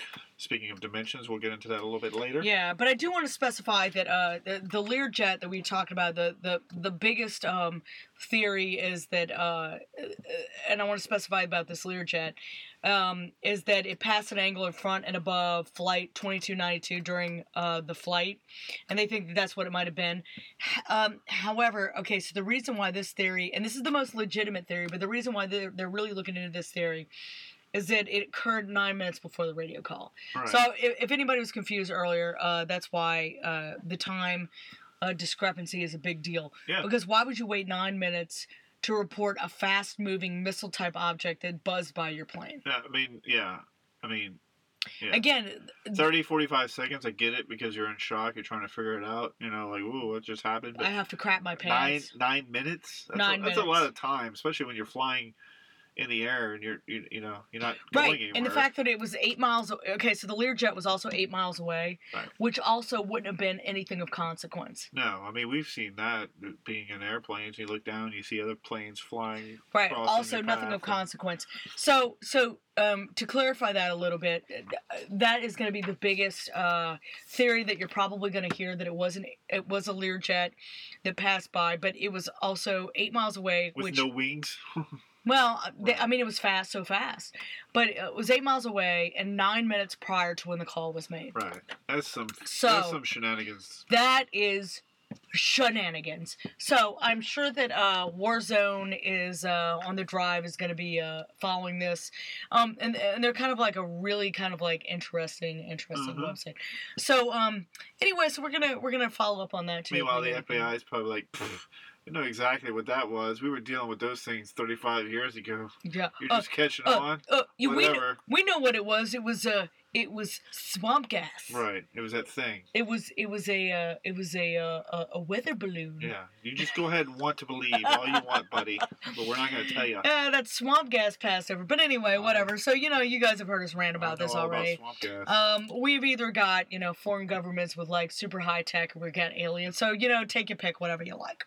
speaking of dimensions, we'll get into that a little bit later. Yeah, but I do want to specify that uh, the, the Learjet that we talked about, the the the biggest um, theory is that, uh, and I want to specify about this Learjet, um, is that it passed an angle in front and above flight 2292 during uh, the flight, and they think that that's what it might have been. Um, however, okay, so the reason why this theory, and this is the most legitimate theory, but the reason why they're, they're really looking into this theory is that it occurred nine minutes before the radio call. Right. So if, if anybody was confused earlier, uh, that's why uh, the time uh, discrepancy is a big deal. Yeah. Because why would you wait nine minutes to report a fast-moving missile-type object that buzzed by your plane? Yeah, I mean, yeah, I mean, Yeah. Again, 30, 45 seconds, I get it because you're in shock. You're trying to figure it out. You know, like, ooh, what just happened? But I have to crap my pants. nine nine minutes. That's Nine a, That's a lot of time, especially when you're flying in the air and you're you, you know you're not Right, anywhere. and the fact that it was eight miles. Okay, so the Learjet was also eight miles away, Right. which also wouldn't have been anything of consequence. no, I mean we've seen that being in airplanes. You look down, you see other planes flying. Right. Also, nothing of and- consequence. So, so um, to clarify that a little bit, uh, that is going to be the biggest uh, theory that you're probably going to hear that it wasn't. It was a Learjet that passed by, but it was also eight miles away. with which no wings. well, they, I mean, it was fast, so fast, but it was eight miles away and nine minutes prior to when the call was made. right. That's some. So- that's some shenanigans. That is shenanigans. So I'm sure that uh, Warzone is uh, on the drive is going to be uh, following this, um, and and they're kind of like a really kind of like interesting interesting Mhm. website. So um, anyway, so we're gonna we're gonna follow up on that too. Meanwhile, the FBI is probably like, "Pfft, you know exactly what that was. We were dealing with those things 35 years ago. Yeah. You're Uh, just catching uh, on. uh, you, we, kn- Whatever. we know what it was. It was uh, it was swamp gas. Right. It was that thing. It was it was a uh, it was a, uh, a a weather balloon. Yeah. You just go ahead and want to believe all you want, buddy. But we're not going to tell you. Uh, that swamp gas passed over. But anyway, whatever. So, you know, you guys have heard us rant about this already. swamp gas. Um, we've either got, you know, foreign governments with like super high tech or we got aliens. So, you know, take your pick, whatever you like.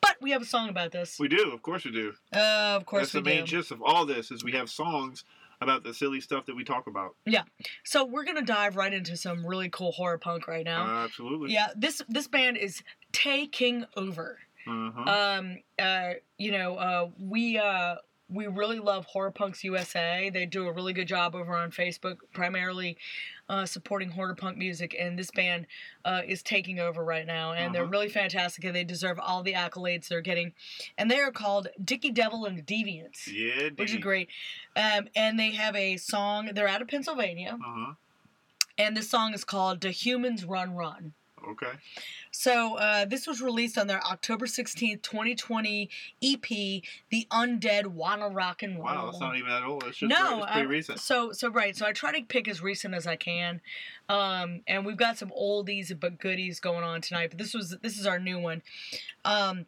But we have a song about this. we do. Of course we do. Uh, of course That's the main do. gist of all this is we have songs about the silly stuff that we talk about. Yeah. So we're gonna dive right into some really cool horror punk right now. Uh, absolutely. yeah, this this band is taking over. Uh-huh. Um, uh, you know, uh, we uh, we really love Horror Punks USA. They do a really good job over on Facebook, primarily uh, supporting horror punk music. And this band uh, is taking over right now, and they're Uh-huh. really fantastic. And they deserve all the accolades they're getting. And they are called Dickie Devil and the Deviants, yeah, which is great. Um, and they have a song. They're out of Pennsylvania, Uh-huh. and this song is called "Do Humans Run Run." Okay. So uh, this was released on their October 16th, 2020 EP, The Undead Wanna Rock and Roll. Wow, that's not even that old. It's just no, it's pretty I- recent. So so right. So I try to pick as recent as I can, um, and we've got some oldies but goodies going on tonight. But this was this is our new one, um,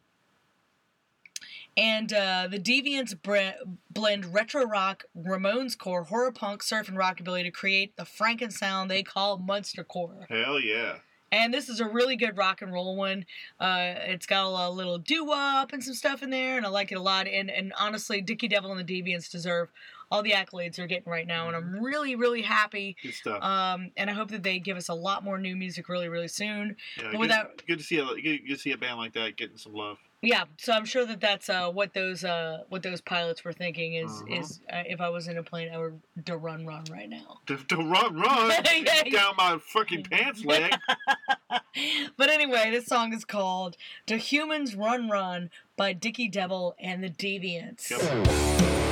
and uh, the Deviants bre- blend retro rock, Ramones core, horror punk, surf, and rockabilly to create the Franken sound they call Monster Core. Hell yeah. And this is a really good rock and roll one. Uh, it's got a little doo wop and some stuff in there, and I like it a lot. And and honestly, Dickie Devil and the Deviants deserve all the accolades they're getting right now, and I'm really really happy. Good stuff. Um, and I hope that they give us a lot more new music really really soon. yeah, but good, without- good to see a good, good to see a band like that getting some love. Yeah, so I'm sure that that's uh, what those uh, what those pilots were thinking is Uh-huh. is uh, if I was in a plane, I would to run run right now. To, to run, run Yeah, down my fucking pants leg. but anyway, this song is called "Do Humans Run Run" by Dickie Devil and the Deviants. Yep.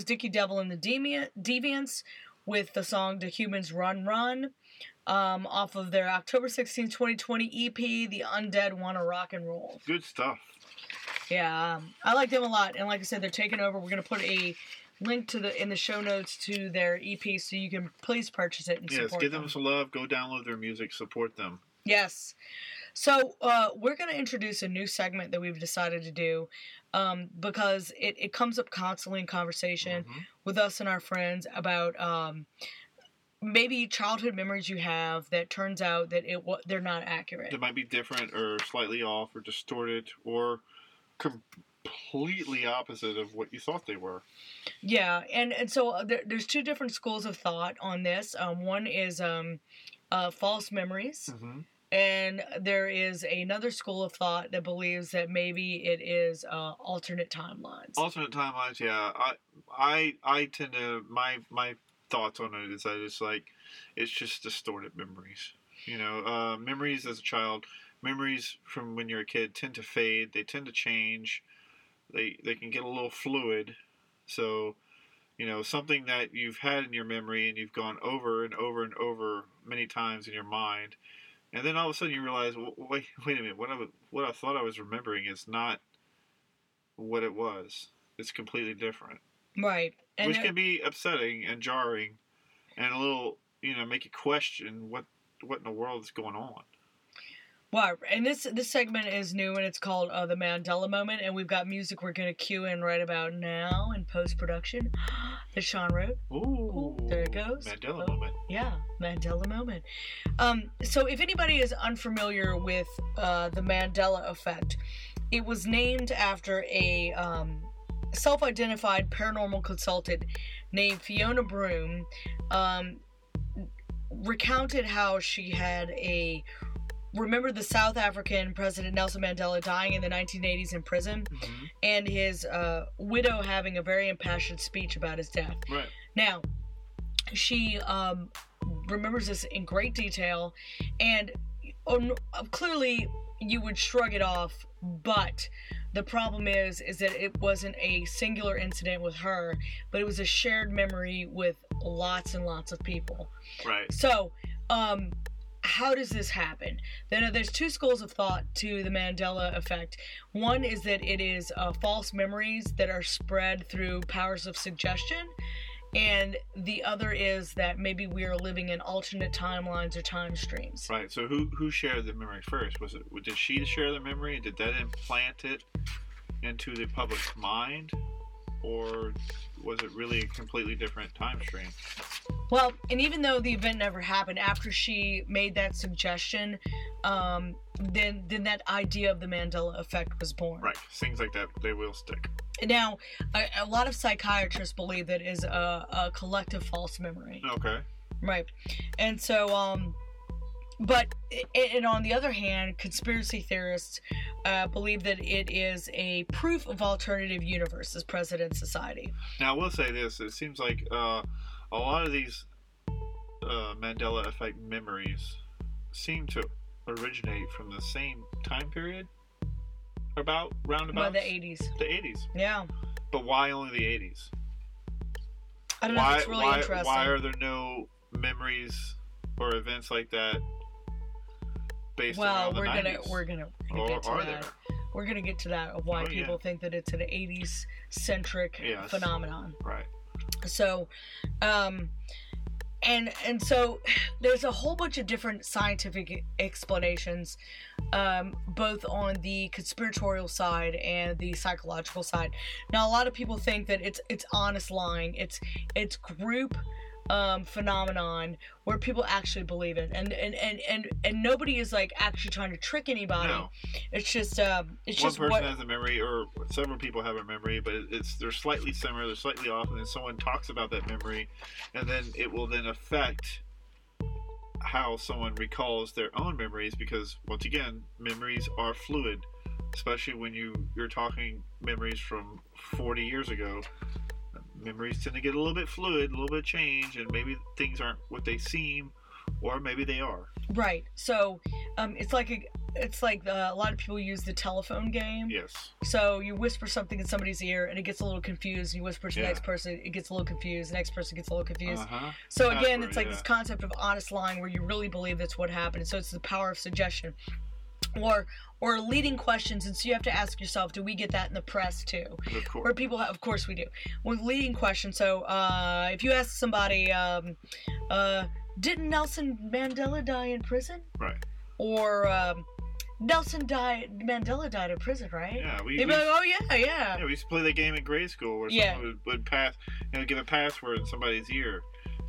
Was Dickie Devil and the Deviant, Deviants with the song "The Humans Run Run" um, off of their October 16, 2020 EP, "The Undead Wanna Rock and Roll." Good stuff. Yeah, um, I like them a lot, and like I said, they're taking over. We're gonna put a link to the in the show notes to their EP, so you can please purchase it and support them. Yes, support give them. them some love. Go download their music. Support them. Yes. So uh, we're going to introduce a new segment that we've decided to do um, because it, it comes up constantly in conversation Mhm. with us and our friends about um, maybe childhood memories you have that turns out that it they're not accurate. It might be different or slightly off or distorted or completely opposite of what you thought they were. Yeah, and and so uh, there, there's two different schools of thought on this. Um, one is um, uh, false memories. Mm-hmm. And there is another school of thought that believes that maybe it is uh, alternate timelines. Alternate timelines, yeah. I, I, I tend to my my thoughts on it is that it's like it's just distorted memories. You know, uh, memories as a child, memories from when you're a kid tend to fade. They tend to change. They they can get a little fluid. So, you know, something that you've had in your memory and you've gone over and over and over many times in your mind, and then all of a sudden you realize, "W- wait, wait a minute, what I what I thought I was remembering is not what it was. It's completely different, right. And which uh, can be upsetting and jarring, and a little, you know, make you question what what in the world is going on. Wow, and this this segment is new and it's called uh, the Mandela Moment, and we've got music we're gonna cue in right about now in post production that Sean wrote. Ooh, there it goes. Mandela Oh. moment. Yeah, Mandela Moment. Um, so if anybody is unfamiliar with uh, the Mandela Effect, it was named after a um, self-identified paranormal consultant named Fiona Broome. Um, recounted how she had a remember the South African President Nelson Mandela dying in the 1980s in prison, Mhm. and his uh, widow having a very impassioned speech about his death. Right. Now, she um, remembers this in great detail, and um, clearly you would shrug it off, but the problem is, is that it wasn't a singular incident with her, but it was a shared memory with lots and lots of people. Right. So, um, how does this happen? Then there's two schools of thought to the Mandela effect. One is that it is uh, false memories that are spread through powers of suggestion, and the other is that maybe we are living in alternate timelines or time streams. Right. So who who shared the memory first? Was it did she share the memory? Did that implant it into the public's mind, or was it really a completely different time stream? Well, and even though the event never happened, after she made that suggestion, um, then then that idea of the Mandela effect was born. Right. Things like that they will stick. Now, a, a lot of psychiatrists believe that is a, a collective false memory, Okay. right? And so, um, but and on the other hand, conspiracy theorists uh, believe that it is a proof of alternative universes present in society. Now I will say this: it seems like uh, a lot of these uh, Mandela effect memories seem to originate from the same time period, about roundabout the 80s. the 80s. Yeah. But why only the 80s? I don't know. It's really why interesting. why are there no memories or events like that based well, we're 90s? gonna we're gonna, we're gonna or get to are that. there? We're gonna get to that of why Oh, yeah. people think that it's an 80s centric Yes. phenomenon. Right. So, um, and and so there's a whole bunch of different scientific explanations, um, both on the conspiratorial side and the psychological side. Now, a lot of people think that it's it's honest lying. It's it's group um, phenomenon where people actually believe it, and and and and and nobody is like actually trying to trick anybody. No. It's just um, it's One just person what has a memory, or several people have a memory, but it's they're slightly similar, they're slightly off, and then someone talks about that memory, and then it will then affect how someone recalls their own memories because once again, memories are fluid, especially when you you're talking memories from 40 years ago. Memories tend to get a little bit fluid, a little bit change, and maybe things aren't what they seem, or maybe they are. Right. So, um, it's like a, it's like uh, a lot of people use the telephone game. Yes. So you whisper something in somebody's ear, and it gets a little confused. And you whisper to the next person, it gets a little confused. The next person gets a little confused. Uh-huh. So again, it's like yeah. this concept of honest lying, where you really believe that's what happened. So it's the power of suggestion, or or leading questions, and so you have to ask yourself, do we get that in the press too? Of course. Where people, have, of course, we do. With leading questions, so uh, if you ask somebody, um, uh, didn't Nelson Mandela die in prison? Right. Or um, Nelson died, Mandela died in prison, right? Yeah, we, They'd we, be like, oh yeah, yeah. yeah, we used to play that game in grade school where Yeah. someone would, would pass, you know, give a password in somebody's ear.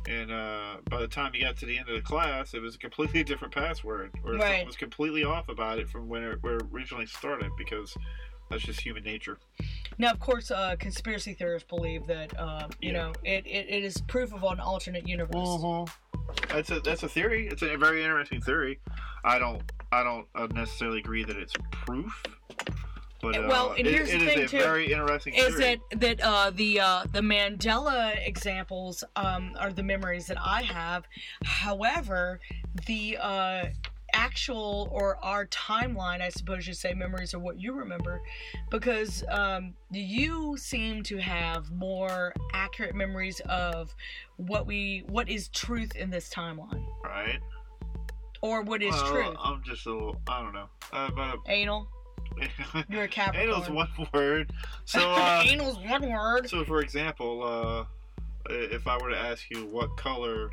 And uh, by the time you got to the end of the class, it was a completely different password, or Right. something was completely off about it from when it, where it originally started, because that's just human nature. Now, of course, uh, conspiracy theorists believe that um, you Yeah. know it, it, it is proof of an alternate universe. That's a that's a theory. It's a very interesting theory. I don't I don't uh, necessarily agree that it's proof. But, uh, Well, and it- here's the it thing, a too, very interesting Is theory. that that uh, the uh, the Mandela examples um, are the memories that I have. However, the uh, actual or our timeline, I suppose you say, memories are what you remember, because um, you seem to have more accurate memories of what we what is truth in this timeline, right? or what is Well, truth. I'm just a little. I don't know. Uh, but Anal. You're a Capricorn. Anal's one word. So, uh, Anal's one word. so for example, uh, if I were to ask you what color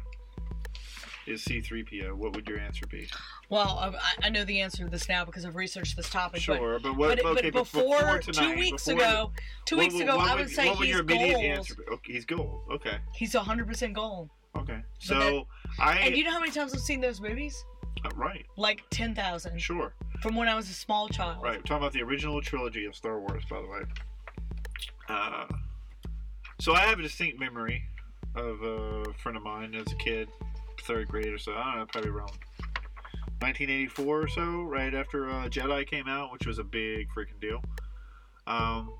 is C3PO, what would your answer be? Well, I, I know the answer to this now because I've researched this topic. Sure, but, But, what? but, okay, but before, tonight, two weeks before- ago, two what weeks would- ago, what I would say what would he's your immediate gold. answer be? Okay, he's gold. Okay, He's 100% gold. okay. So I And you know how many times I've seen those movies? Uh, right, Like 10,000 sure, from when I was a small child. right. We're talking about the original trilogy of Star Wars, by the way. Uh, so I have a distinct memory of a friend of mine as a kid, third grade or so. I don't know, probably around 1984 or so, right after uh, Jedi came out, which was a big freaking deal. Um,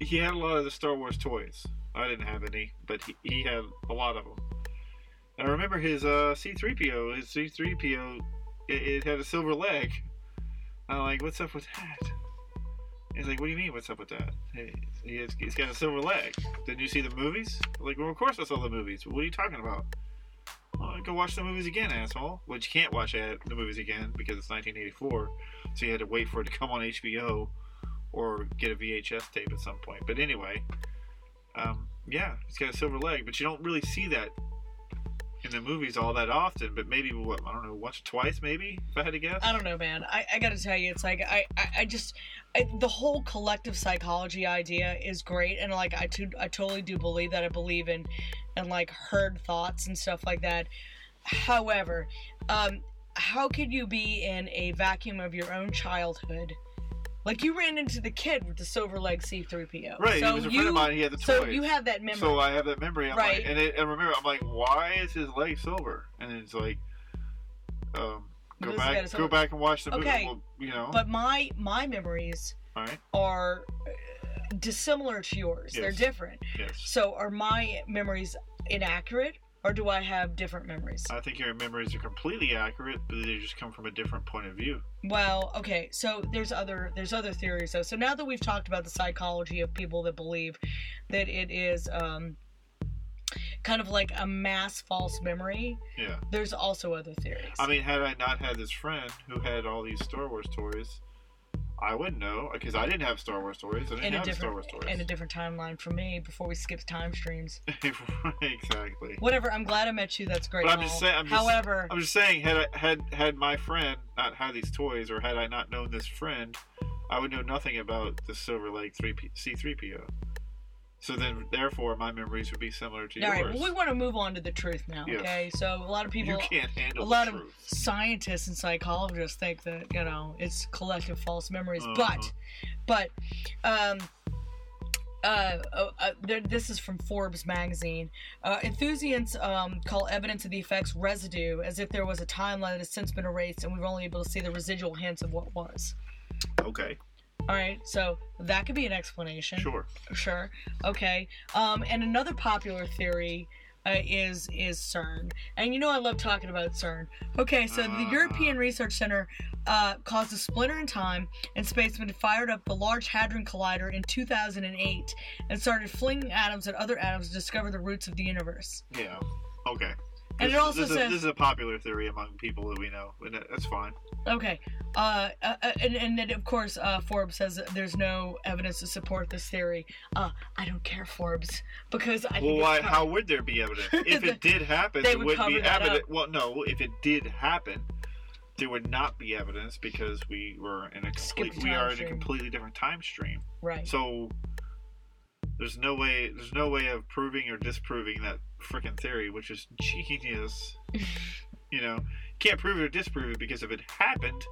he had a lot of the Star Wars toys. I didn't have any, but he, he had a lot of them. I remember his uh, C3PO. His C3PO, it, it had a silver leg. I'm like, what's up with that? He's like, what do you mean, what's up with that? Hey, he has, he's got a silver leg. Didn't you see the movies? I'm like, well, of course I saw the movies. What are you talking about? Well, go watch the movies again, asshole. Which you can't watch the movies again because it's 1984, so you had to wait for it to come on HBO or get a VHS tape at some point. But anyway, um, yeah, he's got a silver leg, but you don't really see that in the movies all that often. But maybe what I don't know, once or twice, maybe if I had to guess. I don't know, man. I, I gotta tell you, it's like I, I, I just I, the whole collective psychology idea is great, and like I, to, I totally do believe that. I believe in, and like herd thoughts and stuff like that. However, um, how could you be in a vacuum of your own childhood? Like you ran into the kid with the silver leg C3PO. Right, So he was a you, friend of mine. He had the so you have that memory. So I have that memory. I'm Right. like, and, it, and remember, I'm like, why is his leg silver? And it's like, um, go Because he's got a back, go back and watch the movie. Okay, Well, you know, but my my memories right, are uh, dissimilar to yours. They're different. yes. So are my memories inaccurate or do I have different memories? I think your memories are completely accurate, but they just come from a different point of view. Well, okay. So there's other there's other theories though. So now that we've talked about the psychology of people that believe that it is um kind of like a mass false memory, Yeah. there's also other theories. I mean, had I not had this friend who had all these Star Wars toys, I wouldn't know because I didn't have Star Wars toys. I didn't in a have Star different Wars in a different timeline for me before we skipped time streams. exactly. Whatever. I'm glad I met you. That's great. But I'm just saying- I'm just- However, I'm just saying, had I, had had my friend not had these toys, or had I not known this friend, I would know nothing about the silver leg three C three PO. So then, therefore, my memories would be similar to all right. yours. Well, we want to move on to the truth now. Yes. Okay. So a lot of people you can't handle a lot of truth. scientists and psychologists think that you know it's collective false memories Uh-huh. but but um uh, uh, uh, this is from Forbes magazine. Uh, enthusiasts um, call evidence of the effects residue, as if there was a timeline that has since been erased, and we're only able to see the residual hints of what was. Okay, All right, so that could be an explanation. sure. Sure. Okay. Um, and another popular theory uh, is is CERN, and you know I love talking about CERN. Okay, so the Uh. European Research Center uh, caused a splinter in time and space when it fired up the Large Hadron Collider in 2008 and started flinging atoms at other atoms to discover the roots of the universe. Yeah. Okay. And This- it also this is, this is a popular theory among people that we know, and that's fine. Okay, uh, uh, uh, and and then of course uh, Forbes says there's no evidence to support this theory. Uh, I don't care Forbes because I Well, why? How would there be evidence if it did happen? They There would wouldn't be evidence. Well, no. If it did happen, there would not be evidence because we were in a complete, we are in a completely different time stream. right. So there's no way there's no way of proving or disproving that freaking theory, which is genius. you know, can't prove it or disprove it because if it happened,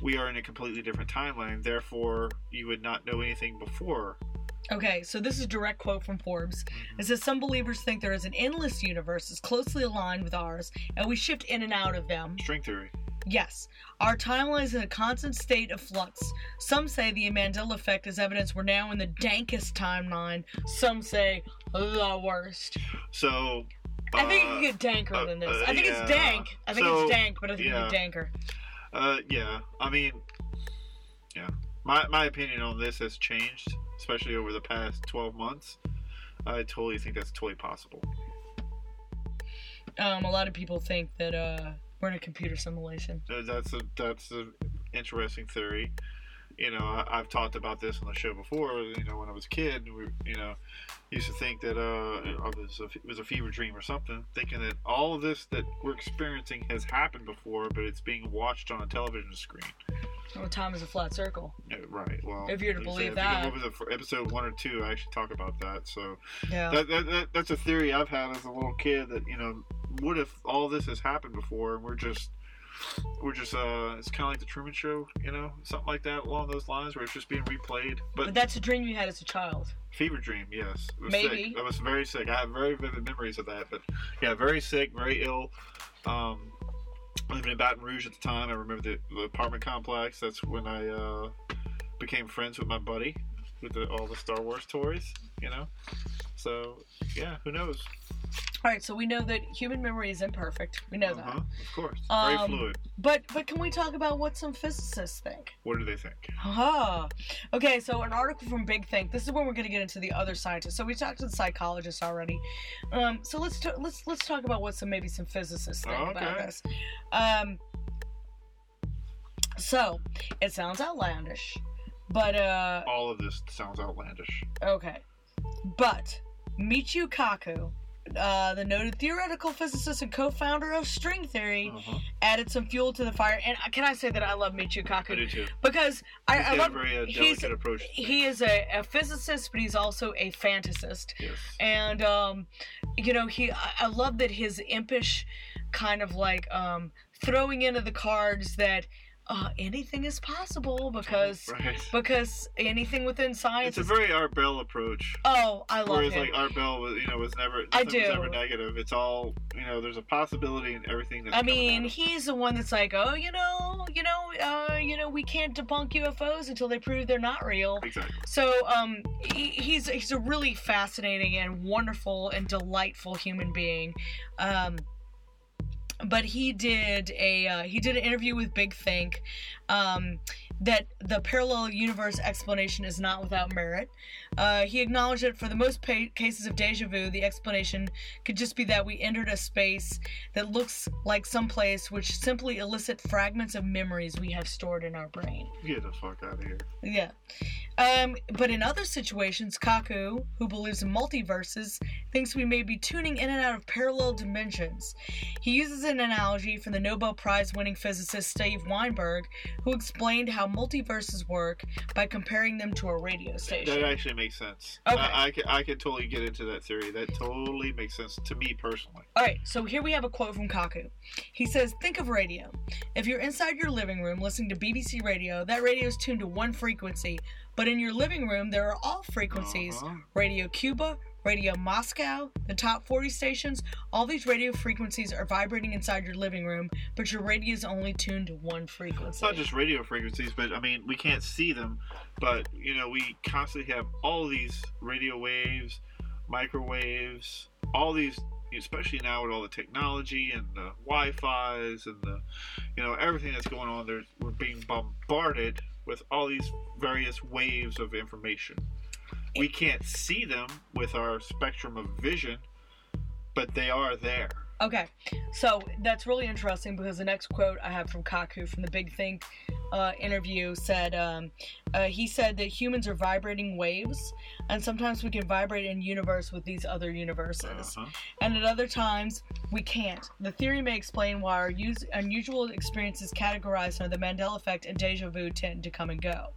we are in a completely different timeline. Therefore, you would not know anything before. Okay, so this is a direct quote from Forbes. It mm-hmm. says some believers think there is an endless universe that's closely aligned with ours, and we shift in and out of them. String theory. Yes, our timeline is in a constant state of flux. Some say the Mandela effect is evidence we're now in the dankest timeline. Some say the worst. So. I think uh, it could get danker uh, than this. uh, I think yeah. it's dank. I think So, it's dank, but I think yeah. it's danker. Uh, yeah. I mean, yeah. My my opinion on this has changed, especially over the past twelve months. I totally think that's totally possible. Um, a lot of people think that uh, we're in a computer simulation. That's a that's an interesting theory. You know, I, I've talked about this on the show before. You know, when I was a kid, we you know used to think that uh, it was a, it was a fever dream or something, thinking that all of this that we're experiencing has happened before, but it's being watched on a television screen. Oh, time is a flat circle. Yeah, right. Well, If you're to believe said, that. what was it episode one or two? I actually talk about that. So Yeah. that, that, that that's a theory I've had as a little kid. That you know, what if all this has happened before and we're just we're just uh, it's kind of like the Truman Show, you know, something like that along those lines, where it's just being replayed. But, but that's a dream you had as a child. fever dream, yes, it was Maybe. Sick. I was very sick. I have very vivid memories of that. But yeah, very sick, very ill. Um, living in Baton Rouge at the time. I remember the, the apartment complex. That's when I uh, became friends with my buddy with the, all the Star Wars toys. You know, so yeah, who knows? All right, so we know that human memory is imperfect. We know Uh-huh, that. of course, very Um, fluid. But but can we talk about what some physicists think? What do they think? Haha. Okay, so an article from Big Think. This is where we're going to get into the other scientists. So we talked to the psychologists already. Um, so let's ta- let's let's talk about what some maybe some physicists think about Okay. this. Um, so it sounds outlandish, but uh, All of this sounds outlandish. okay, but Michio Kaku. Uh, the noted theoretical physicist and co-founder of string theory Uh-huh. added some fuel to the fire. And uh, can I say that I love Michio I Kaku do too. because I, I love a very uh, he's- approach. he is a, a physicist, but he's also a fantasist. Yes. And um, you know, he I, I love that his impish kind of like um throwing into the cards that uh, anything is possible because Right. because anything within science It's a very Art Bell approach. oh I love it. Whereas like Art Bell was, you know, was never I nothing was do. ever negative. It's all, you know, there's a possibility in everything that's I mean, he's the one that's like, oh, you know, you know, uh, you know, we can't debunk UFOs until they prove they're not real. exactly. So, um, he, he's he's a really fascinating and wonderful and delightful human being. Um, but he did a uh, he did an interview with Big Think um, that the parallel universe explanation is not without merit. Uh, he acknowledged that for the most pa- cases of deja vu, the explanation could just be that we entered a space that looks like some place which simply elicit fragments of memories we have stored in our brain. Get the fuck out of here. Yeah. Um, but in other situations, Kaku, who believes in multiverses, thinks we may be tuning in and out of parallel dimensions. He uses an analogy from the Nobel Prize winning physicist Steve Weinberg, who explained how multiverses work by comparing them to a radio station. That actually makes sense. Okay. I, I, can, I can totally get into that theory. That totally makes sense to me personally. All right, so here we have a quote from Kaku. He says, Think of radio. If you're inside your living room listening to BBC radio, that radio is tuned to one frequency. But in your living room, there are all frequencies Uh-huh. Radio Cuba, Radio Moscow, the top 40 stations. All these radio frequencies are vibrating inside your living room, but your radio is only tuned to one frequency. It's not just radio frequencies, but I mean, we can't see them, but you know, we constantly have all these radio waves, microwaves, all these especially now with all the technology and the Wi-Fi's and the, you know, everything that's going on. There's we're being bombarded with all these various waves of information. We can't see them with our spectrum of vision, but they are there. Okay, so that's really interesting because the next quote I have from Kaku from the Big Think uh, interview said um, uh, he said that humans are vibrating waves, and sometimes we can vibrate in universe with these other universes, Uh-huh. and at other times we can't. The theory may explain why our us- unusual experiences categorized under the Mandela effect and deja vu tend to come and go.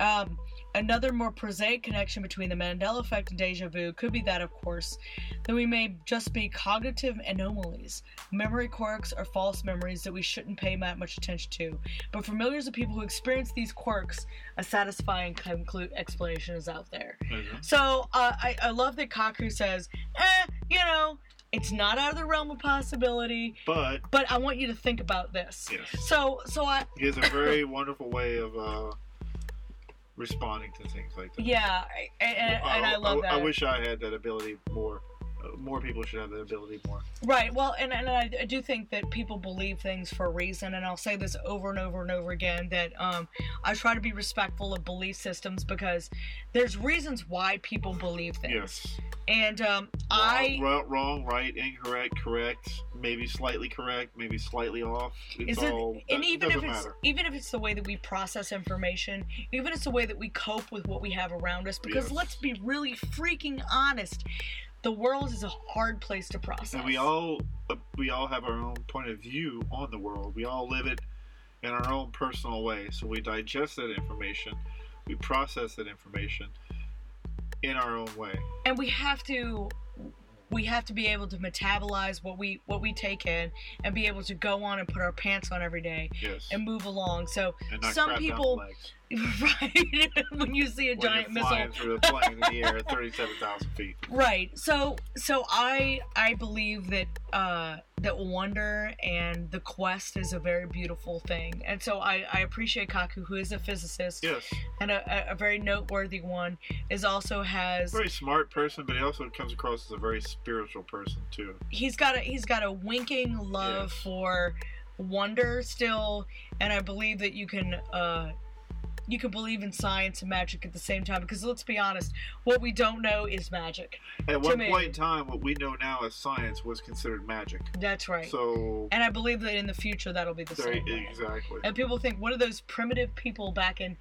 Um, another more prosaic connection between the Mandela effect and deja vu could be that, of course, that we may just be cognitive anomalies, memory quirks, or false memories that we shouldn't pay that much attention to. But for millions of people who experience these quirks, a satisfying conclu- explanation is out there. Mhm. So uh, I, I love that Kaku says, eh, you know, it's not out of the realm of possibility, But but I want you to think about this. Yes. So, so I, he has a very wonderful way of uh, responding to things like that. yeah, I- and, and I love that. I wish I had that ability more. More people should have the ability more. Right. Well, and, and I, I do think that people believe things for a reason, and I'll say this over and over and over again that um, I try to be respectful of belief systems because there's reasons why people believe things. Yes. And um, I wrong, wrong, right, incorrect, correct, maybe slightly correct, maybe slightly off. It's is it, all, and that even if it's matter. even if it's the way that we process information, even if it's the way that we cope with what we have around us, because Yes. let's be really freaking honest, the world is a hard place to process. And we all we all have our own point of view on the world. We all live it in our own personal way. So we digest that information, we process that information in our own way. and we have to we have to be able to metabolize what we what we take in and be able to go on and put our pants on every day Yes. and move along so some crap down the people right when you see a when giant you're missile flying through the plane in the air at thirty-seven thousand feet. right so so i i believe that uh that wonder and the quest is a very beautiful thing and so i i appreciate kaku who is a physicist Yes. and a, a, a very noteworthy one is also has Very smart person, but he also comes across as a very spiritual person too. he's got a he's got a winking love Yes. for wonder still and i believe that you can uh you can believe in science and magic at the same time because let's be honest what we don't know is magic At one me. point in time, what we know now as science was considered magic. that's right So, and i believe that in the future that'll be the same way. exactly. and people think what are those primitive people back in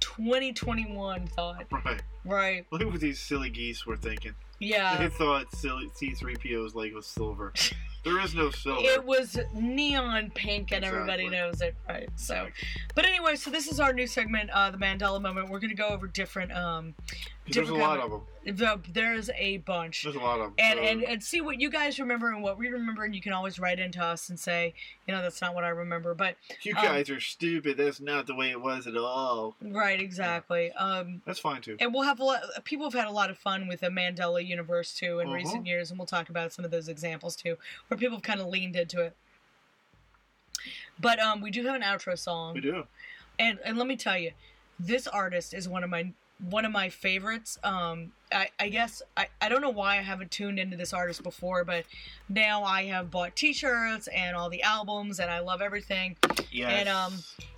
2021 thought Right. right Look at what these silly geese were thinking. yeah They thought silly C3PO's leg was silver. There is no silver. it was neon pink and everybody knows it right so. But anyway so this is our new segment uh the mandela moment. We're gonna go over different um There's a lot of them. the, there's a bunch There's a lot of them. and, and and see what you guys remember and what we remember and you can always write into us and say you know that's not what i remember but you um, guys are stupid. That's not the way it was at all. right exactly um That's fine too. and we'll have a lot people have had a lot of fun with the mandela universe too in Uh-huh. recent years and we'll talk about some of those examples too where people have kind of leaned into it but um we do have an outro song We do. and and let me tell you this artist is one of my one of my favorites um i i guess i i don't know why i haven't tuned into this artist before but now i have bought t-shirts and all the albums and i love everything Yes. And, um,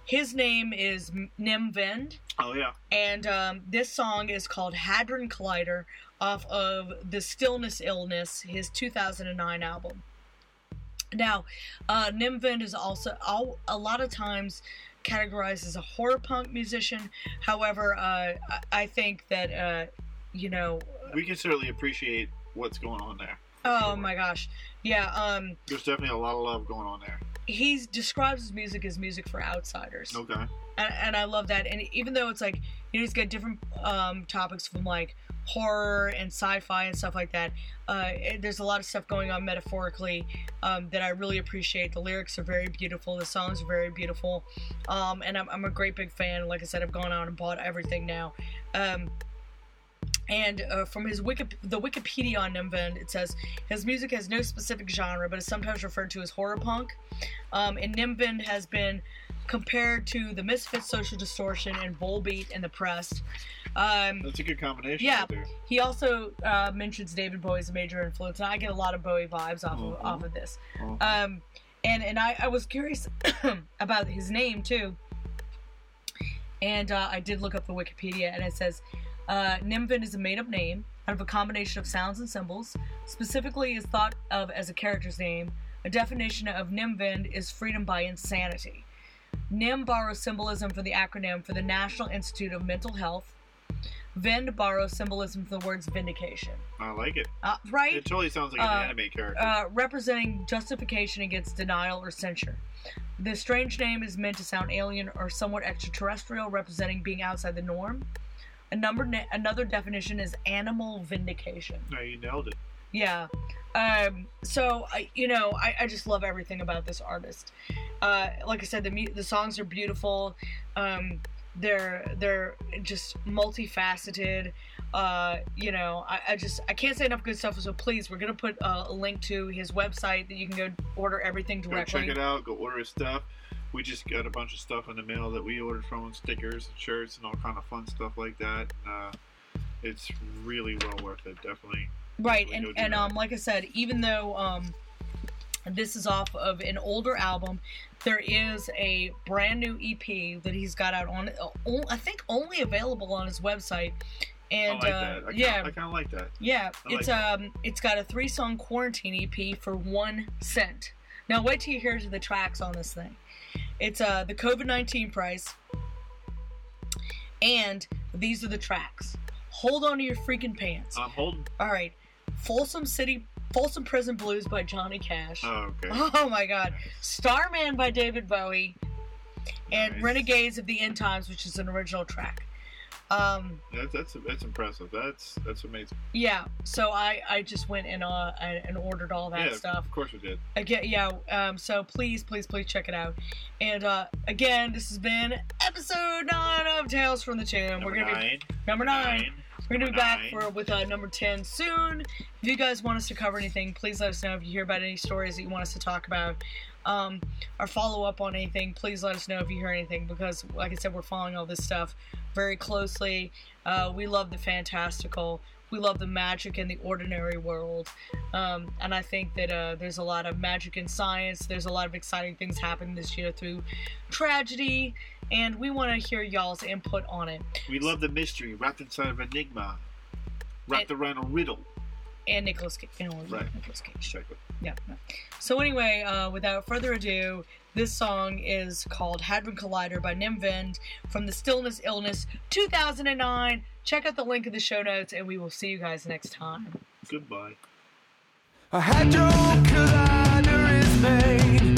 his name is Nim Vind Oh yeah. and um, this song is called hadron collider off of the stillness illness his 2009 album now uh, Nim Vind is also all, a lot of times categorized as a horror punk musician however uh, I- think that uh, you know We can certainly appreciate what's going on there. oh Sure. my gosh yeah um, There's definitely a lot of love going on there. he describes his music as music for outsiders Okay. and, and I love that. And even though it's like you he's got different um, topics from like horror and sci-fi and stuff like that. Uh, there's a lot of stuff going on metaphorically um, that I really appreciate. The lyrics are very beautiful. The songs are very beautiful, um, and I'm, I'm a great big fan. Like I said, I've gone out and bought everything now. Um, and uh, from his Wiki, the Wikipedia on Nim Vind, it says his music has no specific genre, but is sometimes referred to as horror punk. Um, and Nim Vind has been compared to the Misfits, Social Distortion, and Volbeat and the press. Um, That's a good combination. Yeah. Right he also uh, mentions David Bowie's a major influence, and I get a lot of Bowie vibes off of off of this. Mhm. Um, and and I, I was curious about his name too, and uh, I did look up the Wikipedia, and it says uh, Nim Vind is a made-up name out of a combination of sounds and symbols. Specifically, is thought of as a character's name. A definition of Nim Vind is freedom by insanity. NIM borrows symbolism from the acronym for the National Institute of Mental Health. Vind borrows symbolism from the words vindication. I like it. Uh, right? It totally sounds like an Uh, anime character. uh, representing justification against denial or censure. The strange name is meant to sound alien or somewhat extraterrestrial, representing being outside the norm. A number, another definition is animal vindication. no, you nailed it. Yeah. Um, so I, you know, I, I just love everything about this artist. Uh, like I said, the the songs are beautiful. Um, they're they're just multifaceted. Uh, you know, I, I just I can't say enough good stuff. So please, we're gonna put uh, a link to his website that you can go order everything directly. Go check it out. Go order his stuff. We just got a bunch of stuff in the mail that we ordered from stickers and shirts and all kind of fun stuff like that. Uh, it's really well worth it. Definitely. Right, and and that. um, like I said, even though um, this is off of an older album, there is a brand new EP that he's got out on. uh, I think only available on his website. And I like uh, that. I kinda, yeah, I kind of like that. yeah, I like it's that. um, it's got a three song quarantine EP for one cent. Now wait till you hear the tracks on this thing. It's uh the COVID nineteen price, and these are the tracks. Hold on to your freaking pants. I'm holding. All right, Folsom City, Folsom Prison Blues by Johnny Cash. Oh, okay. Oh my God, Starman by David Bowie, and Nice. Renegades of the End Times, which is an original track. Um, That's that's that's impressive. That's that's amazing. yeah, so I I just went and uh and ordered all that yeah, stuff. of course we did. Again, yeah. Um, so please, please, please check it out. And uh, again, this has been episode nine of Tales from the Tomb. Number We're gonna nine. be number nine. We're gonna be back nine. for with uh, number ten soon. If you guys want us to cover anything, please let us know. If you hear about any stories that you want us to talk about, um, or follow up on anything, please let us know if you hear anything. Because, like I said, we're following all this stuff very closely. Uh, we love the fantastical. We love the magic in the ordinary world, um, and I think that uh, there's a lot of magic in science. There's a lot of exciting things happening this year through tragedy, and we want to hear y'all's input on it. We love the mystery wrapped inside of enigma, wrapped around a riddle. And Nicolas Cage. You know, Right. Nicolas Cage. Exactly. Yeah. So anyway, uh, without further ado, this song is called Hadron Collider by Nim Vind from the Stillness Illness 2009. Check out the link in the show notes, and we will see you guys next time. Goodbye. A hadron collider is made